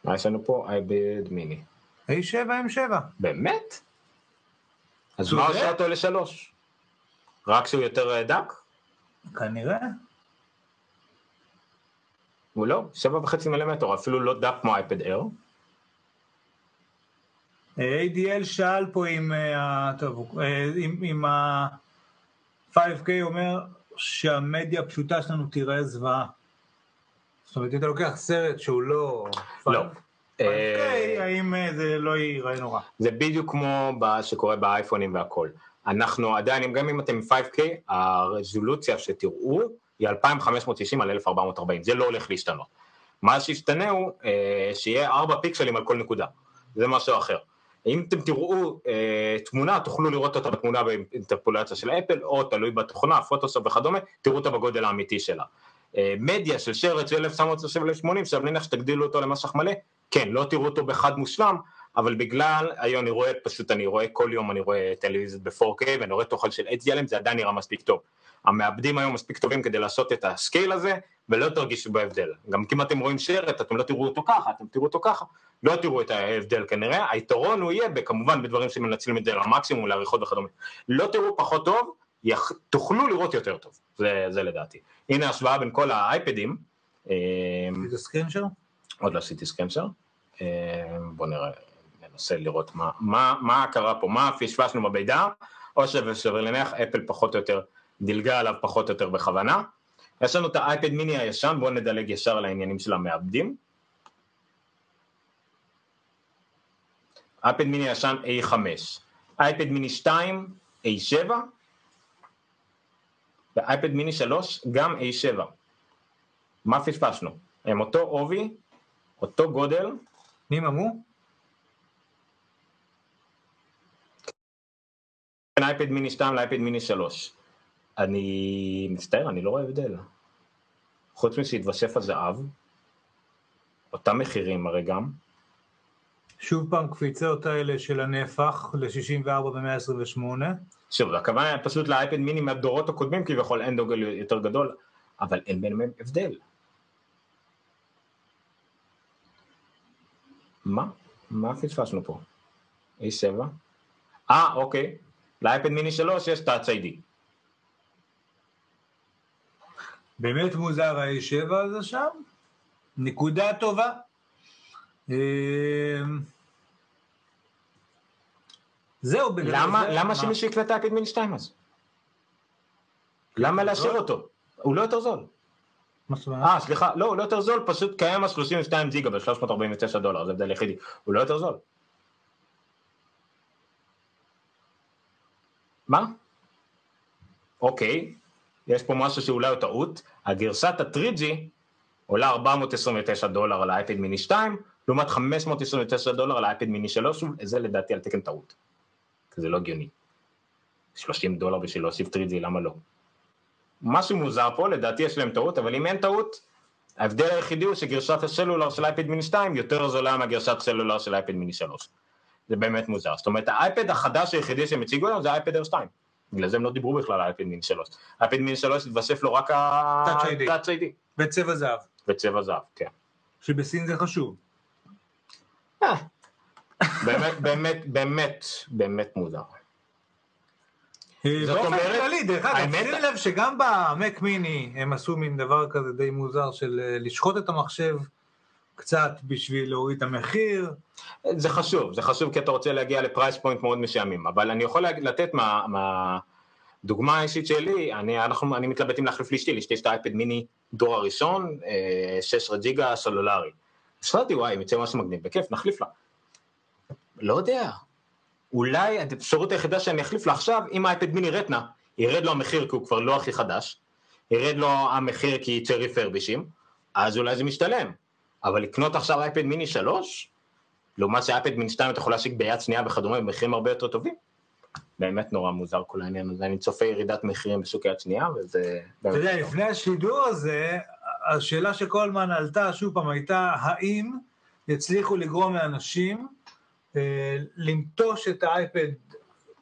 מה יש לנו פה? אייפד מיני. H7 M7. באמת? אז. מה עושה אותו לשלוש? רק שהוא יותר אה, דק? כנראה. הוא לא, שבע וחצי מילימטר, אפילו לא דק כמו אייפד אייר. אה, ADL שאל פה עם אה, ה... טוב, אה, עם ה-5K אומר שהמדיה הפשוטה שלנו תיראה זוועה. זאת אומרת, אם אתה לוקח סרט שהוא לא... לא. 5K, אה, האם אה, זה לא ייראה נורא? זה בדיוק כמו שקורה באייפונים והכל. אנחנו עדיין, גם אם אתם עם 5K, הרזולוציה שתראו היא 2560 על 1440, זה לא הולך להשתנות. מה שישתנה הוא אה, שיהיה 4 פיקסלים על כל נקודה, זה משהו אחר. אם אתם תראו אה, תמונה, תוכלו לראות אותה בתמונה באינטרפולציה של אפל, או תלוי בתוכנה, פוטוסופ וכדומה, תראו אותה בגודל האמיתי שלה. אה, מדיה של שרץ של 1980, עכשיו נניח שתגדילו אותו למשך מלא, כן, לא תראו אותו בחד מושלם, אבל בגלל, היום אני רואה, פשוט אני רואה כל יום, אני רואה טלוויזיות ב-4K ואני רואה תוכן של HDLM, זה עדיין נראה מספיק טוב. המעבדים היום מספיק טובים כדי לעשות את ה scale הזה, ולא תרגישו בהבדל. גם אם אתם רואים שרת, אתם לא תראו אותו ככה, אתם תראו אותו ככה, לא תראו את ההבדל כנראה, היתרון הוא יהיה כמובן בדברים שמנצלים את זה למקסימום, לעריכות וכדומה. לא תראו פחות טוב, יח... תוכלו לראות יותר טוב, זה, זה לדעתי. הנה השוואה בין כל האייפדים, זה screenshot שלו? עוד לא עשיתי screen share, אה, בוא נראה, ננסה לראות מה, מה, מה קרה פה, מה פשפשנו במידע, או ששווה להניח אפל פחות או יותר דילגה עליו פחות או יותר בכוונה. יש לנו את האייפד מיני הישן, בואו נדלג ישר לעניינים של המעבדים. אייפד מיני ישן A5, אייפד מיני 2 A7, ואייפד מיני 3 גם A7. מה פספסנו? הם אותו עובי, אותו גודל, נימה מו? בין אייפד מיני 2 לאייפד מיני 3. אני מצטער, אני לא רואה הבדל. חוץ משהתווסף הזהב, אותם מחירים הרי גם, שוב פעם קפיצות האלה של הנפח ל-64 ו-128. שוב, הכוונה היא פשוט לאייפד מיני מהדורות הקודמים כביכול אין דוגל יותר גדול, אבל אין ביניהם הבדל. מה? מה פספסנו פה? A7? אה, אוקיי. לאייפד מיני 3 יש Touch ID. באמת מוזר ה-A7 הזה שם, נקודה טובה. זהו, בגלל למה, זה- למה מה? שמישהו יקנה את מיני 2 אז? למה להשאיר אותו? הוא לא יותר זול. אה, סליחה, לא, הוא לא יותר זול, פשוט קיים ה-32 ג'יגה ב-349 דולר, זה הבדל יחידי. הוא לא יותר זול. מה? אוקיי, יש פה משהו שאולי הוא טעות. הגרסת ה-3G עולה 429 דולר על האייפד מיני 2, לעומת 529 דולר על האייפד מיני 3, זה לדעתי על תקן טעות. זה לא הגיוני. 30 דולר בשביל להוסיף 3G, למה לא? משהו מוזר פה, לדעתי יש להם טעות, אבל אם אין טעות, ההבדל היחידי הוא שגרשת הסלולר של אייפד מיני 2 יותר זולה מהגרשת סלולר של אייפד מיני 3. זה באמת מוזר. זאת אומרת, האייפד החדש היחידי שהם הציגו היום זה האייפד אר 2. בגלל זה הם לא דיברו בכלל על האייפד מיני 3. האייפד מיני 3 התווסף לו רק. ה-Touch ID. בצבע זהב, וצבע זהב, כן. שבסין זה חשוב. אה, באמת, באמת, באמת, באמת מוזר. זאת באופן כללי, דרך אגב, שים לב שגם במק מיני הם עשו מין דבר כזה די מוזר של אה, לשחוט את המחשב קצת בשביל להוריד את המחיר. זה חשוב, זה חשוב כי אתה רוצה להגיע לפרייס פוינט מאוד מסוימים, אבל אני יכול לתת מה... מה... דוגמה אישית שלי, אני, אנחנו, אני מתלבט אם להחליף לאשתי, לאשתי יש את האייפד מיני דור הראשון, אה, 16 ג'יגה סלולרי. אז חשבתי וואי, אם יצא משהו מגניב, בכיף, נחליף לה. לא יודע, אולי האפשרות היחידה שאני אחליף לה עכשיו, אם האייפד מיני רטנה, ירד לו המחיר כי הוא כבר לא הכי חדש, ירד לו המחיר כי יצא ריפרבישים, אז אולי זה משתלם. אבל לקנות עכשיו אייפד מיני 3, לעומת שאייפד מיני 2 אתה יכול להשיג ביד שנייה וכדומה במחירים הרבה יותר טובים. באמת נורא מוזר כל העניין הזה, אני צופה ירידת מחירים בשוק יד שנייה וזה... אתה יודע, לפני השידור הזה, השאלה הזמן עלתה שוב פעם הייתה, האם יצליחו לגרום לאנשים לנטוש את האייפד,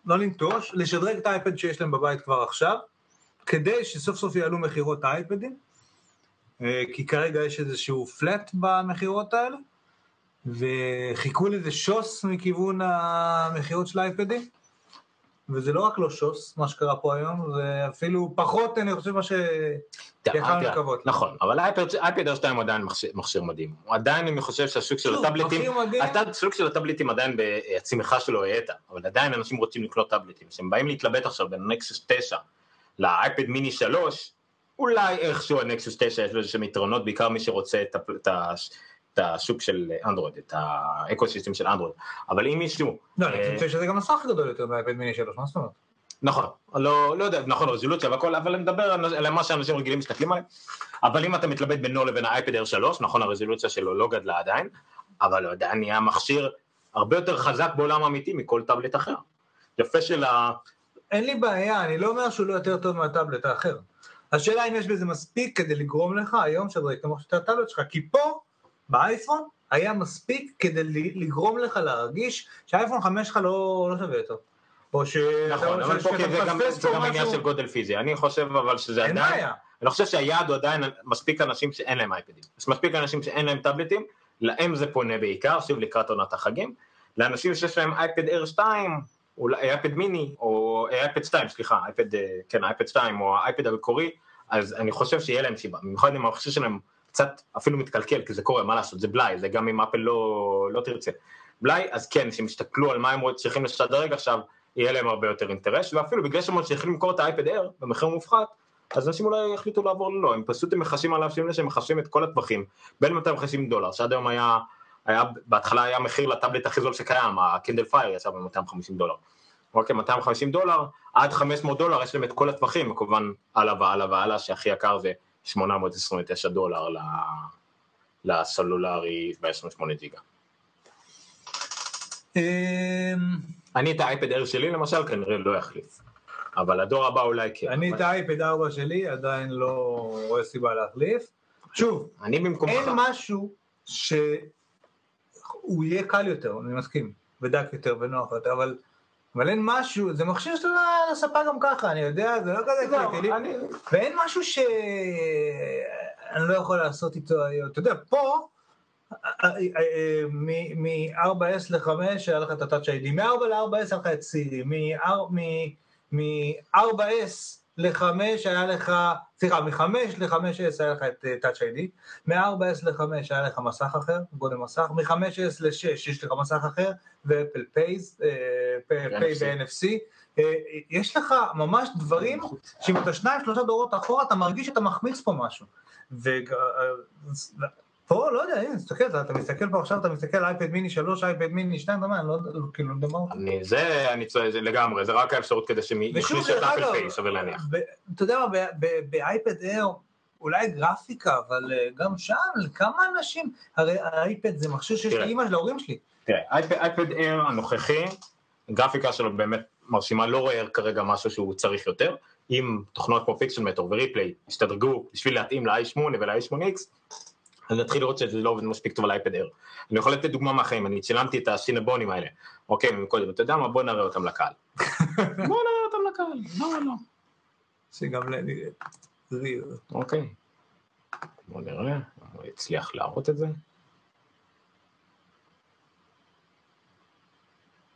לא לנטוש, לשדרג את האייפד שיש להם בבית כבר עכשיו, כדי שסוף סוף יעלו מכירות האייפדים, אה, כי כרגע יש איזשהו פלט במכירות האלה, וחיכו לזה שוס מכיוון המכירות של האייפדים. וזה לא רק לא שוס, מה שקרה פה היום, זה אפילו פחות, אני חושב, מה ש... יכולנו תראה, לקוות. נכון, אבל אייפד Air 2 הוא עדיין מכשיר- מדהים. עדיין, אני חושב שהשוק של הטאבלטים, השוק של הטאבלטים עדיין בצמיחה שלו האטה, אבל עדיין אנשים רוצים לקנות טאבלטים. כשהם באים להתלבט עכשיו בין נקסוס 9 לאייפד מיני 3, אולי איכשהו הנקסוס 9 יש לו איזשהם יתרונות, בעיקר מי שרוצה את ה- את השוק של אנדרואיד, את ה ecosystem של אנדרואיד. אבל אם מישהו... לא, אני חושב שזה גם מסך גדול יותר מהאייפד מיני 3, מה זאת אומרת? נכון, לא, לא יודע, נכון, רזולוציה והכל, אבל אני מדבר על, מה שאנשים רגילים מסתכלים עליהם. אבל אם אתה מתלבט בינו לבין האייפד Air 3, נכון, הרזולוציה שלו לא גדלה עדיין, אבל הוא עדיין נהיה מכשיר הרבה יותר חזק בעולם האמיתי מכל טאבלט אחר. יפה של ה... אין לי בעיה, אני לא אומר שהוא לא יותר טוב מהטאבלט האחר. השאלה אם יש בזה מספיק כדי לגרום לך היום שדרג את הטאבלט שלך, כי פה, באייפון, היה מספיק כדי לגרום לך להרגיש שהאייפון 5 שלך לא לא שווה יותר. או ש... נכון, אבל שאתה פה זה גם, זה עניין משהו. של גודל פיזי. אני חושב אבל שזה אין עדיין... בעיה. אני חושב שהיעד הוא עדיין מספיק אנשים שאין להם אייפדים. יש מספיק אנשים שאין להם טאבלטים, להם זה פונה בעיקר, שוב לקראת עונת החגים. לאנשים שיש להם אייפד Air 2, אולי אייפד מיני, או אייפד 2, סליחה, אייפד, אה, כן, אייפד 2, או האייפד המקורי, אז אני חושב שיהיה להם סיבה. במיוחד אם המכשיר שלהם קצת אפילו מתקלקל, כי זה קורה, מה לעשות, זה בלאי, זה גם אם אפל לא, לא תרצה. בלאי, אז כן, שהם יסתכלו על מה הם צריכים לשדרג עכשיו, יהיה להם הרבה יותר אינטרס, ואפילו בגלל שהם צריכים למכור את האייפד Air במחיר מופחת, אז אנשים אולי יחליטו לעבור ללא, הם פשוט מכסים עליו, שימו לב שהם מכסים את כל הטווחים, בין 250 דולר, שעד היום היה היה, בהתחלה היה מחיר לטאבלט הכי זול שקיים, הקינדל פייר יצא ב-250 דולר. אוקיי, 250 דולר, עד 500 דולר יש להם את כל הטווחים, וכמובן הלאה והלאה והלאה, שהכי יקר זה 829 דולר לסלולרי ב-28 ג'יגה. אמ, אני את האייפד אר שלי למשל כנראה לא אחליף, אבל הדור הבא אולי כן. אני את האייפד 4 שלי עדיין לא רואה סיבה להחליף. שוב, אני במקומך. אין משהו שהוא יהיה קל יותר, אני מסכים, ודק יותר ונוח יותר, אבל, אבל אין משהו, זה מכשיר שאתה לספה גם ככה, אני יודע, זה לא כזה קריטי לי, אני- ואין משהו שאני לא יכול לעשות איתו היום. אתה יודע, פה, מ-4S ל-5 היה לך את ה-Touch ID, מ-4 ל-4S היה לך את סירי, מ-4S ל-5 היה לך, סליחה, מ-5 ל-5S היה לך את אה, Touch ID, מ-4S ל-5 היה לך מסך אחר, גודל מסך, מ-5S ל-6 יש לך מסך אחר, ו-Apple Pay, Pay ו-NFC. אה, יש לך ממש דברים שאם אתה שניים שלושה דורות אחורה אתה מרגיש שאתה מחמיץ פה משהו. ופה לא יודע, הנה, תסתכל, אתה מסתכל פה עכשיו, אתה מסתכל אייפד מיני 3, אייפד מיני 2, אתה אני לא יודע, כאילו, אני לא מה... אני, זה, אני צועק, זה לגמרי, זה רק האפשרות כדי שהם יכניסו את אפל פיי, סביר להניח. אתה יודע מה, באייפד אייר, אולי גרפיקה, אבל אה, גם שם, לכמה אנשים, הרי האייפד זה מכשיר שיש. לאימא של ההורים שלי. תראה, אייפד- אייפד אייר הנוכחי, הגרפיקה שלו באמת מרשימה, לא רואה כרגע משהו שהוא צריך יותר. אם תוכנות כמו פיקשן מטור וריפליי ישתדרגו בשביל להתאים ל-i8 ול-i8x, אז נתחיל לראות שזה לא עובד מספיק טוב על אייפד אייר. אני יכול לתת דוגמה מהחיים, אני צילמתי את השינבונים האלה, אוקיי, מקודם, אתה יודע מה? בוא נראה אותם לקהל. בוא נראה אותם לקהל, לא, לא. שגם. ריר. אוקיי. בוא נראה, הוא הצליח להראות את זה.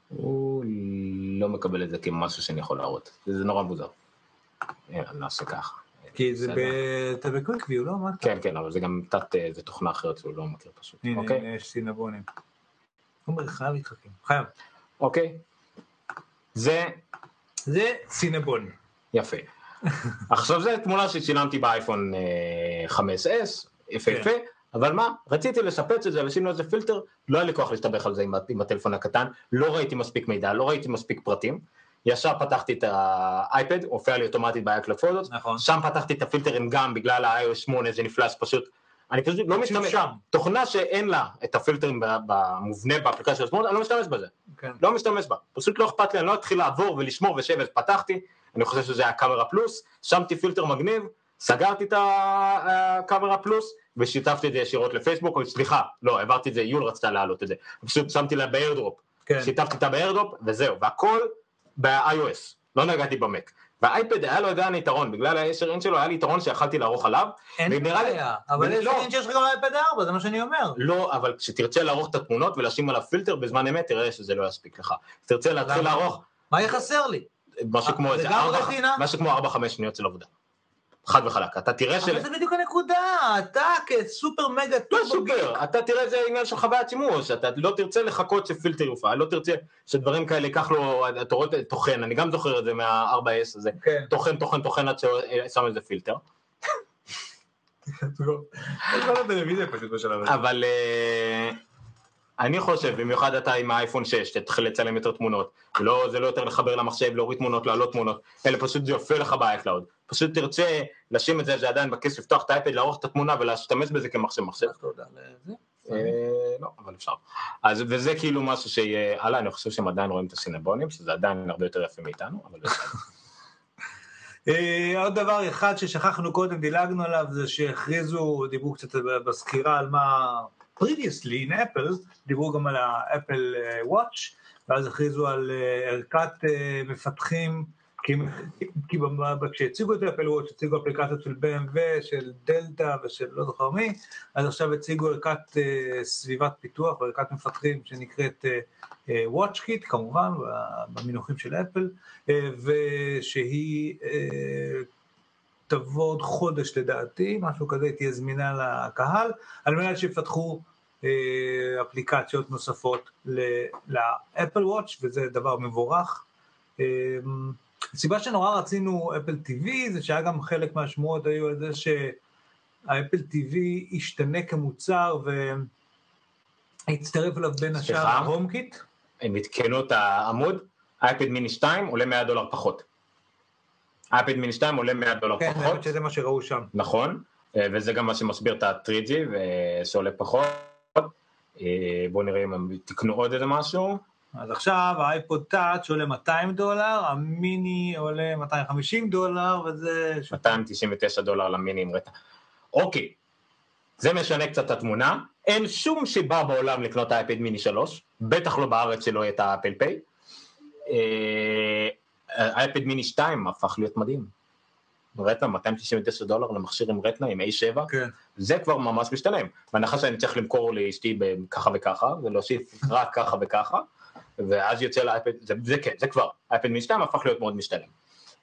הוא לא מקבל את זה כמשהו שאני יכול להראות, זה נורא מוזר. נעשה ככה. כי זה בסדר. ב- אתה בקוויקוויו, לא? אתה? כן, כן, אבל זה גם תת, אה, זה תוכנה אחרת שהוא לא מכיר פשוט. הנה, אוקיי? הנה, יש סינבונים. עומר, חייב להתחכם. חייב. אוקיי. זה זה סינבון. יפה. עכשיו זו תמונה שצילמתי באייפון אה, 5S, יפהפה, כן. אבל מה, רציתי לשפץ את זה, לשים לו איזה פילטר, לא היה לי כוח להסתבך על זה עם הטלפון הקטן, לא ראיתי מספיק מידע, לא ראיתי מספיק פרטים, ישר פתחתי את האייפד, הופיע לי אוטומטית ב-iCloud פוטוס, נכון. שם פתחתי את הפילטרים גם בגלל ה-iOS 8, זה נפלס פשוט, אני פשוט לא משתמש, שם. תוכנה שאין לה את הפילטרים במובנה באפליקציה של שמאל, אני לא משתמש בזה. כן. לא משתמש בה, פשוט לא אכפת לי, אני לא אתחיל לעבור ולשמור ושבת, פתחתי, אני חושב שזה היה Camera Plus, שמתי פילטר מגניב, סגרתי את הקאמרה פלוס, ושיתפתי את זה ישירות לפייסבוק, או סליחה, לא, העברתי את זה, יול רצתה להעלות את זה, פשוט שמתי לה ב-AirDrop, כן. שיתפתי אותה ב-AirDrop, וזהו, והכל ב-iOS, לא נגעתי במק. והאייפד היה לו עדיין יתרון, בגלל ה-10 אינץ' שלו היה לי יתרון שיכלתי לערוך עליו, אין בעיה, אבל יש לא. דברים שיש לך גם באייפד 4, זה מה שאני אומר. לא, אבל כשתרצה לערוך את התמונות ולשים עליו פילטר בזמן אמת, תראה שזה לא יספיק לך. תרצה להתחיל? לערוך, מה יהיה חסר לי? משהו כמו זה איזה גם ארבע, רטינה? משהו כמו 4-5 שניות של עבודה. חד וחלק. אתה תראה של... אבל זה בדיוק הנקודה, אתה כסופר מגה לא טורבו סופר, אתה תראה זה עניין של חוויית שימוש, אתה לא תרצה לחכות שפילטר יופעל, לא תרצה שדברים כאלה ייקח לו, אתה רואה, טוחן, אני גם זוכר את זה מה-4S הזה, כן. טוחן, טוחן, טוחן עד ששם איזה פילטר. אבל אה, אני חושב, במיוחד אתה עם האייפון 6, תתחיל לצלם יותר תמונות, לא, זה לא יותר לחבר למחשב, להוריד תמונות, להעלות תמונות, אלא פשוט זה יופיע לך ב-iCloud, פשוט תרצה לשים את זה, זה עדיין בכיס, לפתוח את האייפד, לערוך את התמונה ולהשתמש בזה כמחשב מחשב. אה, לא, אבל אפשר. אז וזה כאילו משהו הלאה, אני חושב שהם עדיין רואים את הסינבונים, שזה עדיין הרבה יותר יפה מאיתנו, אבל. אה, עוד דבר אחד ששכחנו קודם, דילגנו עליו, זה שהכריזו, דיברו קצת בסקירה על מה previously in Apple, דיברו גם על האפל וואץ', ואז הכריזו על אה, ערכת אה, מפתחים, כי, כשהציגו את אפל וואץ', הציגו אפליקציות של BMW, של דלתא ושל לא זוכר מי, אז עכשיו הציגו ערכת אה, סביבת פיתוח וערכת מפתחים שנקראת WatchKit, כמובן, במינוחים של אפל, אה, ושהיא אה, תבוא עוד חודש לדעתי, משהו כזה, תהיה זמינה לקהל, על מנת שיפתחו אה, אפליקציות נוספות ל-Apple Watch, וזה דבר מבורך. אה, הסיבה שנורא רצינו אפל TV זה שהיה גם חלק מהשמועות היו על זה שהאפל TV ישתנה כמוצר הצטרף אליו בין השאר? ה-HomeKit. הם עדכנו את העמוד, אייפד מיני 2 עולה 100 דולר פחות. אייפד מיני 2 עולה 100 דולר כן, פחות. האמת שזה מה שראו שם. נכון, אה, וזה גם מה שמסביר את ה-3G שעולה פחות. אה, בואו נראה אם הם תקנו עוד איזה משהו. אז עכשיו האייפוד טאץ' עולה 200 דולר, המיני עולה 250 דולר, וזה... 299 דולר למיני עם Retina. אוקיי, זה משנה קצת את התמונה. אין שום סיבה בעולם לקנות אייפד מיני 3, בטח לא בארץ שלא יהיה את ה-Apple Pay. אייפד מיני 2 הפך להיות מדהים. Retina 299 דולר למכשיר עם Retina עם A7, כן. זה כבר ממש משתלם. בהנחה שאני צריך למכור לאשתי בככה וככה, ולהוסיף רק ככה וככה, ואז יוצא לאייפד, זה, זה כן, זה כבר, אייפד מיני 2 הפך להיות מאוד משתלם.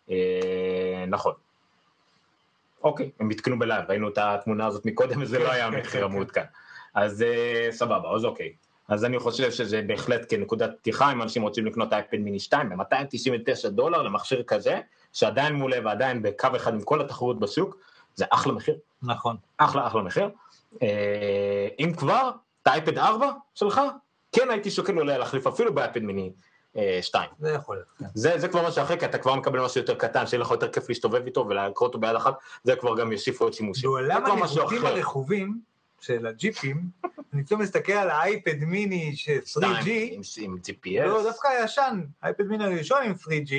אה, נכון. אוקיי, הם עדכנו ב-live, ראינו את התמונה הזאת מקודם, וזה כן, לא היה כן, המחיר כן, המעודכן. אז אה, סבבה, אז אוקיי. אז אני חושב שזה בהחלט כנקודת פתיחה, אם אנשים רוצים לקנות אייפד מיני 2 ב-299 דולר למכשיר כזה, שעדיין מעולה ועדיין בקו אחד עם כל התחרות בשוק, זה אחלה מחיר, נכון. אחלה אחלה מחיר. אה, אם כבר, את האייפד 4 שלך, כן הייתי שוקל אולי להחליף אפילו באייפד מיני 2. זה יכול להיות. כן. זה, זה כבר משהו אחר, כי אתה כבר מקבל משהו יותר קטן, שיהיה לך יותר כיף להסתובב איתו ולקרוא אותו ביד אחת, זה כבר גם יוסיפו עוד שימושים. בעולם הניווטים אחר. הרכובים של הג'יפים, אני פתאום מסתכל על האייפד מיני של 3G, שתיים, עם, GPS. לא, דווקא הישן, האייפד מיני הראשון עם 3G,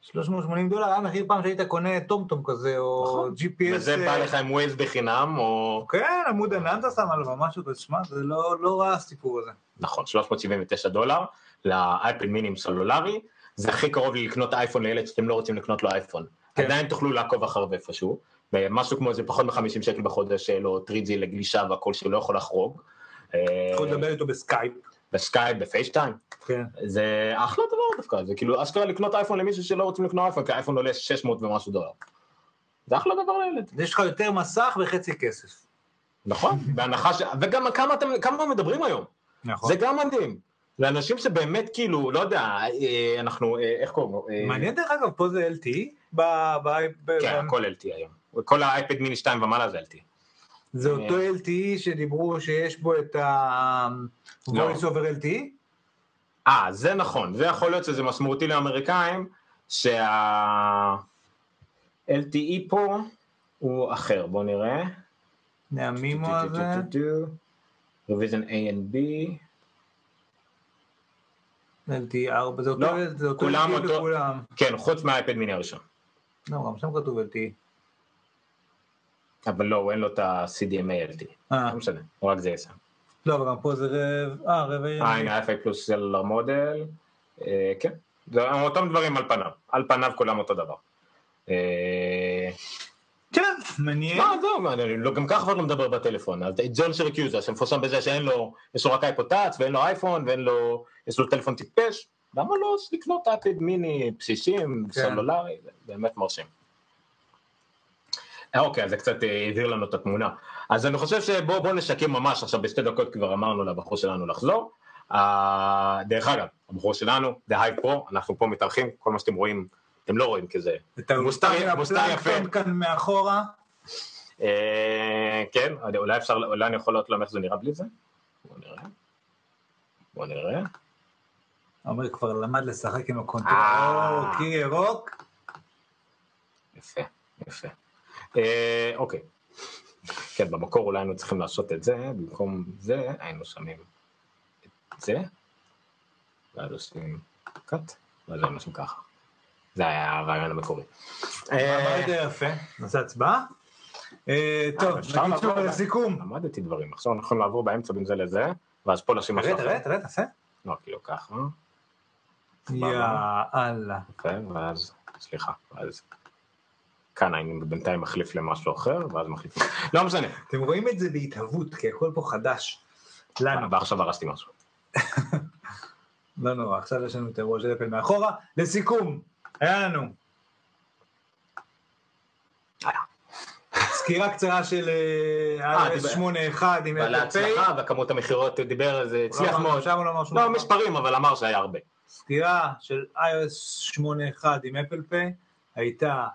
380 דולר, היה מחיר פעם שהיית קונה TomTom כזה, או נכון. GPS, וזה בא לך עם ווייז בחינם, או... כן, עמוד ענן אתה שם עליו, משהו כזה, שמע, זה לא לא רע הסיפור הזה. נכון, 379 דולר לאייפד מיני עם סלולרי, זה הכי קרוב לקנות אייפון לילד שאתם לא רוצים לקנות לו אייפון. כן. עדיין תוכלו לעקוב אחריו איפשהו, משהו כמו איזה פחות מ-50 שקל בחודש, שיהיה לו 3G לגלישה והכל שהוא לא יכול לחרוג. אה, יכול לדבר איתו בסקייפ. בסקייפ, ב-FaceTime, כן. זה אחלה דבר דווקא, זה כאילו אשכרה לקנות אייפון למישהו שלא רוצים לקנות אייפון, כי האייפון עולה 600 ומשהו דולר. זה אחלה דבר לילד. יש לך יותר מסך וחצי כסף. נכון, בהנחה ש... וגם כמה אתם, כמה מדברים היום, נכון. זה גם מדהים. לאנשים שבאמת כאילו, לא יודע, אה, אנחנו, אה, איך קוראים לו? אה, מעניין דרך אגב, פה זה LTE? ב- כן, הכל LTE היום. כל האייפד מיני 2 ומעלה זה LTE. זה אותו LTE שדיברו שיש בו את ה-voice לא. over LTE? אה, זה נכון, זה יכול להיות שזה משמעותי לאמריקאים, שה... LTE פה הוא אחר, בואו נראה. מהמימו הזה? רוויזן A and B. LTE 4, זה אותו לא, LTE בכולם. כן, חוץ מהאייפד מיני הראשון. לא, גם שם כתוב LTE. אבל לא, הוא אין לו את ה-CDMA LTE. אה, לא משנה, רק זה יסם. לא, אבל גם פה זה רב... אה, רבע... אה, הנה ה-FI פלוס סלולר מודל. אה, כן, זה אותם דברים על פניו. על פניו כולם אותו דבר. אה, כן, מעניין. לא, מה, אני לא- גם ככה כבר לא מדבר בטלפון. אז ג'ון שרקיוזה שמפורסם בזה שאין לו, יש לו רק אייפוד טאץ ואין לו אייפון ואין לו, יש לו טלפון טיפש, למה לא לקנות אייפד מיני בסיסים, כן. סלולרי, באמת מרשים. אה, אוקיי, אז זה קצת אה, הבהיר לנו את התמונה. אז אני חושב שבואו בוא נשקם ממש עכשיו בשתי דקות כבר אמרנו לבחור שלנו לחזור. אה, דרך אגב, הבחור שלנו, The Hive Pro, אנחנו פה מתארחים, כל מה שאתם רואים, אתם לא רואים כי זה מוסתר- האולפן מוסתר יפה. כאן מאחורה. אה, כן, אולי אפשר, אולי אני יכול לראות להם איך זה נראה בלי זה? בוא נראה. בוא נראה. עומר כבר למד לשחק עם הקונטרול. אה. קיר ירוק. יפה, יפה. אה, אוקיי. כן, במקור אולי היינו צריכים לעשות את זה, במקום זה היינו שמים את זה, ואז עושים cut, ואז היינו עושים ככה. זה היה הרעיון המקורי. אה, אמרת יפה. נעשה הצבעה. אה, טוב, נגיד שוב לסיכום. למדתי דברים, עכשיו אנחנו יכולים לעבור באמצע בין זה לזה, ואז פה לשים משהו תראה, תראה, אחר. תראה, תעשה. לא, כאילו ככה. יאללה. יפה, ואז, סליחה, ואז כאן אני בינתיים מחליף למשהו אחר, ואז מחליף... לא משנה, אתם רואים את זה בהתהוות, כי הכל פה חדש. לנו. ועכשיו הרסתי משהו. לא נורא, עכשיו יש לנו את האירוע של אפל מאחורה. לסיכום, היה לנו. סקירה קצרה של אה, iOS דיבר- 8.1 עם ועל אפל פיי. ההצלחה וכמות המכירות, הוא דיבר על זה, הצליח מאוד. שם הוא לא אמר שום לא דבר. מספרים, אבל אמר שהיה הרבה. סקירה של iOS 8.1 עם אפל פיי, הייתה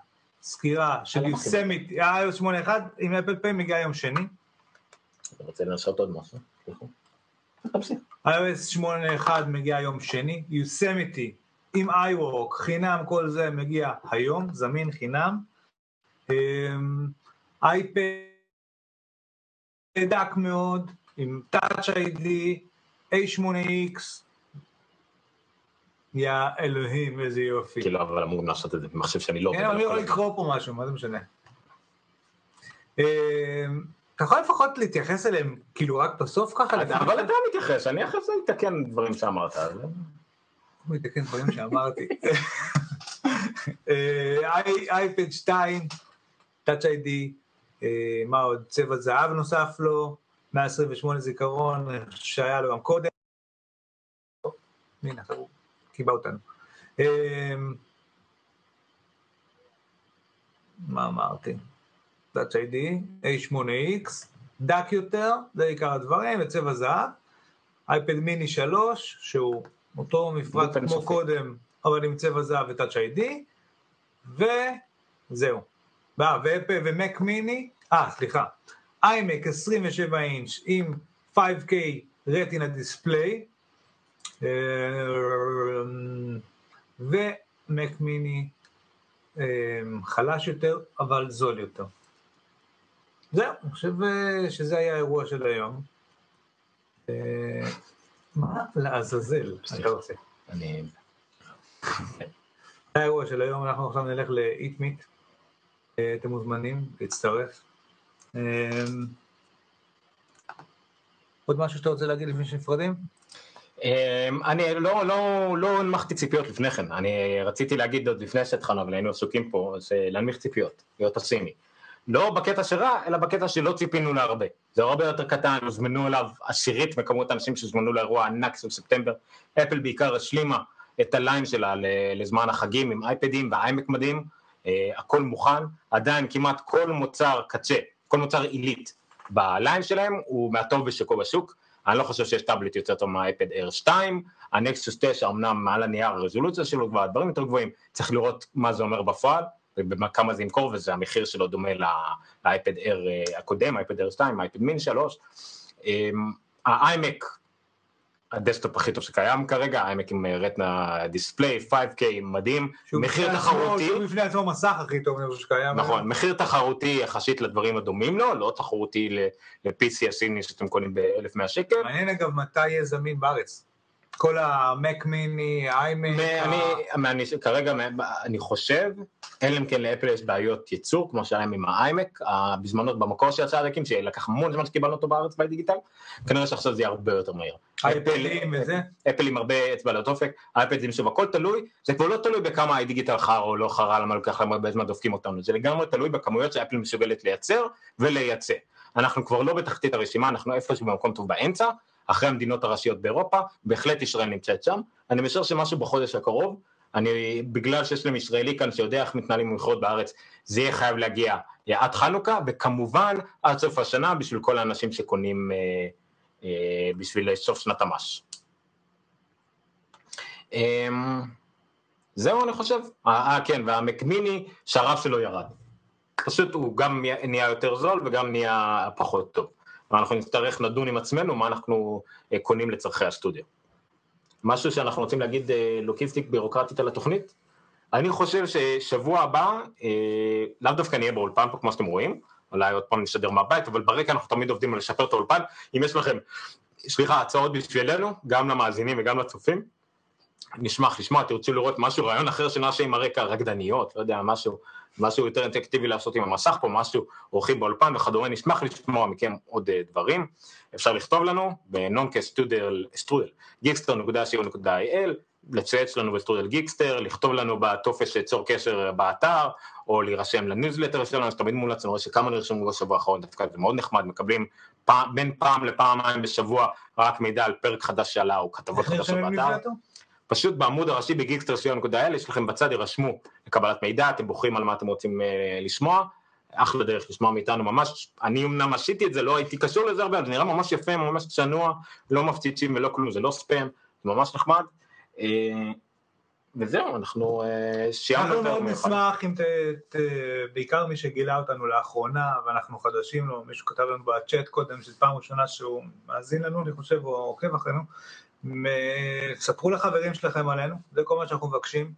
סקירה של אני יוסמיט, iOS 8.1 עם אפל פיי מגיע יום שני. אני רוצה לנסות עוד משהו. iOS 8.1 מגיע יום שני, יוסמיטי עם iWork, חינם כל זה מגיע היום, זמין חינם. אייפד דק מאוד, עם Touch ID, A8X, יא אלוהים, איזה יופי. כאילו, אבל אמורים לעשות את זה במחשב שאני לא... כן, אני יכול כל לקרוא פה משהו, מה זה משנה? אה, אתה יכול לפחות להתייחס אליהם, כאילו, רק בסוף ככה? אבל אתה מתייחס, אני אחרי זה אתקן דברים שאמרת. הוא מתקן דברים שאמרתי. אה, איי- אייפד 2, Touch ID, אה, מה עוד? צבע זהב נוסף לו, 128 זיכרון, שהיה לו גם קודם. הנה, הוא קיבע אותנו. אה, מה אמרתי? Touch ID, A8X, דק יותר, זה עיקר הדברים, וצבע זהב. אייפד מיני 3, שהוא אותו מפרט כמו סופי. קודם, אבל עם צבע זהב וטאצ' איי-די, וזהו. ומק מיני, אה, סליחה, איימק 27 אינץ' עם 5K רטינה דיספליי, ומק מיני אה, חלש יותר, אבל זול יותר. זהו, אני חושב אה, שזה היה האירוע של היום. אה, מה לעזאזל אתה עושה? אני... זה האירוע של היום, אנחנו עכשיו נלך ל-eat meat. אה, אתם מוזמנים להצטרף. אה, עוד משהו שאתה רוצה להגיד לפני שנפרדים? אמ, אני לא, לא, לא הנמכתי ציפיות לפני כן, אני רציתי להגיד עוד לפני שהתחלנו, אבל היינו עסוקים פה, זה להנמיך ציפיות, להיות פסימי. לא בקטע שרע, אלא בקטע שלא ציפינו להרבה. זה הרבה יותר קטן, הוזמנו אליו עשירית מכמות האנשים שהוזמנו לאירוע הענק של ספטמבר. אפל בעיקר השלימה את הליין שלה לזמן החגים עם אייפדים ואיימק מדהים, אה, הכל מוכן, עדיין כמעט כל מוצר קצה, כל מוצר עילית ב-line שלהם הוא מהטוב בשקו בשוק. אני לא חושב שיש טאבלט יותר טוב מהאייפד Air 2, הנקסוס 9 אמנם על הנייר הרזולוציה שלו כבר, דברים יותר גבוהים, צריך לראות מה זה אומר בפועל, וכמה זה ימכור, וזה המחיר שלו דומה לאייפד Air אה, הקודם, האייפד Air 2, האייפד מין 3. האיימק, הדסקטופ הכי טוב שקיים כרגע, האיימק עם אה, Retina Display, 5K מדהים, מחיר תחרותי, שהוא בפני עצמו מסך הכי טוב שקיים. נכון, מחיר תחרותי יחסית לדברים הדומים לו, לא תחרותי ל-PC הסיני שאתם קונים ב-1100 שקל. מעניין אגב מתי יהיה זמין בארץ. כל המק מיני, האיימק. אני, כרגע אני חושב, אלא אם כן לאפל יש בעיות ייצור, כמו שהיה עם האיימק, בזמנו במקור שיצא הדקים, שלקח המון זמן שקיבלנו אותו בארץ בדיגיטל, כנראה שעכשיו זה יהיה הרבה יותר מהיר. האייפדים וזה. אפל עם הרבה אצבע על הדופק, אייפדים שוב, הכל תלוי, זה כבר לא תלוי בכמה הדיגיטל חרא או לא חרא, למה לוקח להם הרבה זמן דופקים אותנו, זה לגמרי תלוי בכמויות שאפל מסוגלת לייצר ולייצא. אנחנו כבר לא בתחתית הרשימה, אנחנו איפשהו במקום טוב באמצע, אחרי המדינות הראשיות באירופה, בהחלט ישראל נמצאת שם. אני משער שמשהו בחודש הקרוב, אני, בגלל שיש להם ישראלי כאן שיודע איך מתנהלים במכירות בארץ, זה יהיה חייב להגיע עד חנוכה, וכמובן עד סוף השנה בשביל כל האנשים שקונים אה, אה, בשביל סוף שנת המס. אה, זהו אני חושב, אה אה, כן, והמקמיני שהרב שלו ירד. פשוט הוא גם נהיה יותר זול וגם נהיה פחות טוב. ואנחנו נצטרך לדון עם עצמנו מה אנחנו אה, קונים לצורכי הסטודיו. משהו שאנחנו רוצים להגיד אה, לוגיסטיק בירוקרטית על התוכנית? אני חושב ששבוע הבא, אה, לאו דווקא נהיה באולפן פה כמו שאתם רואים, אולי עוד פעם נשדר מהבית, אבל ברקע אנחנו תמיד עובדים על לשפר את האולפן. אם יש לכם, סליחה, הצעות בשבילנו, גם למאזינים וגם לצופים, נשמח לשמוע, תרצו לראות משהו, רעיון אחר שנעשה עם הרקע, רקדניות, לא יודע, משהו, משהו יותר אינטראקטיבי לעשות עם המסך פה, משהו, אורחים באולפן וכדומה, נשמח לשמוע מכם עוד אה, דברים. אפשר לכתוב לנו בנונקאסט סטודל, סטרודל, גיקסטר.co.il, לצייץ לנו בסטרודל גיקסטר, לכתוב לנו בטופס שצור קשר באתר, או להירשם לניוזלטר שלנו, אז תמיד מומלץ, אני רואה שכמה נרשמו בשבוע האחרון, דווקא זה מאוד נחמד, מקבלים פעם, בין פעם לפעמיים בשבוע רק מידע על פרק חדש שעלה, או כתבות חדשות באתר. פשוט בעמוד הראשי בגיקסטר.co.il יש לכם בצד, יירשמו לקבלת מידע, אתם בוחרים על מה אתם רוצים אה, לשמוע, אחלה דרך לשמוע מאיתנו ממש, אני אמנם עשיתי את זה, לא הייתי קשור לזה הרבה, זה נראה ממש יפה, ממש צנוע, לא מפציצים ולא כלום, זה לא ספאם, זה ממש נחמד. אה, וזהו, אנחנו אה, סיימנו אנחנו מאוד. נשמח אם ת... ת... בעיקר מי שגילה אותנו לאחרונה, ואנחנו חדשים לו, מישהו כתב לנו בצ'אט קודם, שזו פעם ראשונה שהוא מאזין לנו, אני חושב, או עוקב אחרינו. ספרו לחברים שלכם עלינו, זה כל מה שאנחנו מבקשים.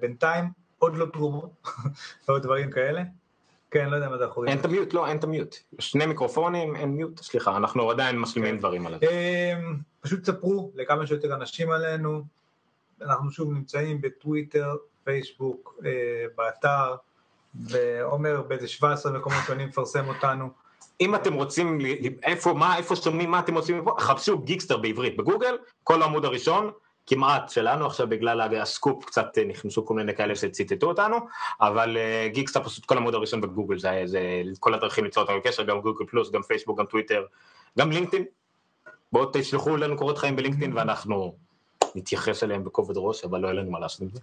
בינתיים עוד לא תרומות, או דברים כאלה. כן, לא יודע מה זה אחורי. אין את המיוט, לא, אין את המיוט. שני מיקרופונים, אין מיוט, סליחה, אנחנו עדיין משלימים. דברים עליו. אמ, פשוט ספרו לכמה שיותר אנשים עלינו, אנחנו שוב נמצאים בטוויטר, פייסבוק, אה, באתר, ועומר באיזה 17 מקומות שונים מפרסם אותנו. אם אתם רוצים, איפה, מה, איפה שומעים, מה אתם רוצים, חפשו גיקסטר בעברית בגוגל, כל העמוד הראשון, כמעט שלנו, עכשיו בגלל הסקופ קצת אה, נכנסו כל מיני כאלה שציטטו אותנו, אבל אה, גיקסטר פשוט כל העמוד הראשון בגוגל, זה, זה כל הדרכים ליצור איתנו בקשר, גם גוגל פלוס, גם פייסבוק, גם טוויטר, גם לינקדאין. בואו תשלחו לנו קורות חיים בלינקדאין ואנחנו נתייחס אליהם בכובד ראש, אבל לא יהיה לנו מה לעשות עם זה.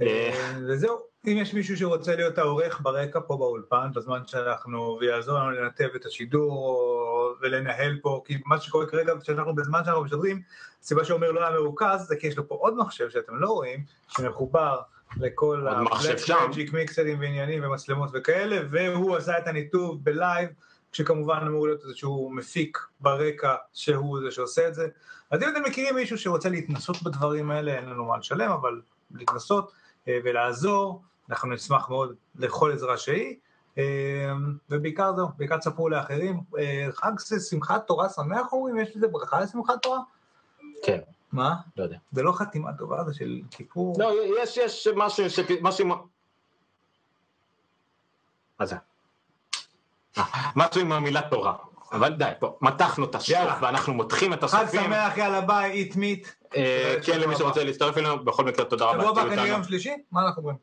אה, וזהו, אם יש מישהו שרוצה להיות העורך ברקע פה באולפן, בזמן שאנחנו, ויעזור לנו לנתב את השידור ולנהל פה, כי מה שקורה כרגע, שאנחנו בזמן שאנחנו משדרים, הסיבה שאומר לא היה מרוכז, זה כי יש לו פה עוד מחשב שאתם לא רואים, שמחובר לכל. מג'יק מיקסרים ועניינים ומצלמות וכאלה, והוא עשה את הניתוב בלייב, כשכמובן אמור להיות איזשהו מפיק ברקע שהוא זה שעושה את זה. אז אם אתם מכירים מישהו שרוצה להתנסות בדברים האלה, אין לנו מה לשלם, אבל להתנסות ולעזור, אנחנו נשמח מאוד לכל עזרה שהיא. אה, ובעיקר זהו, בעיקר תספרו לאחרים. אה, חג זה שמחת תורה שמח אומרים? יש לזה ברכה לשמחת תורה? כן, מה? לא יודע. זה לא חתימה טובה, זה של כיפור? לא, יש, יש משהו, ש... משהו, עם- מה זה? אה, משהו עם המילה תורה. אבל די, פה, מתחנו את יאללה. ואנחנו מותחים את חג הסופים. שמח, יאללה ביי, איט מיט. אה, כן, למי שרוצה. להצטרף אלינו, בכל מקרה תודה רבה. שבוע הבא כנראה. יום שלישי? מה אנחנו אומרים?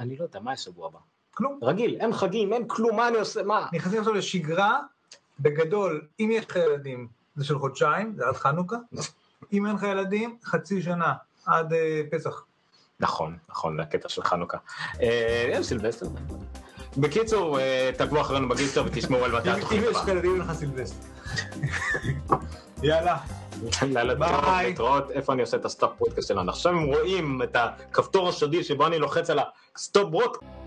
אני לא יודע, מה יש שבוע הבא? כלום. רגיל, אין חגים, אין כלום, מה אני עושה, מה? נכנסים עכשיו לשגרה, בגדול, אם יש לך ילדים, זה של חודשיים, זה עד חנוכה. אם אין לך ילדים, חצי שנה, עד אה, פסח. נכון, נכון, לקטע של חנוכה. אה, סילבסטר. בקיצור, אה, תעקבו אחרינו בגיסטר ותשמעו על מתי אם התוכנית אם יש לך הבאה. ילדים, אין לך סילבסטר. יאללה. ביי. להתראות, איפה אני עושה את ה-stop broadcast שלנו. עכשיו הם רואים את הכפתור הסודי שבו אני לוחץ על ה-stop broadcast.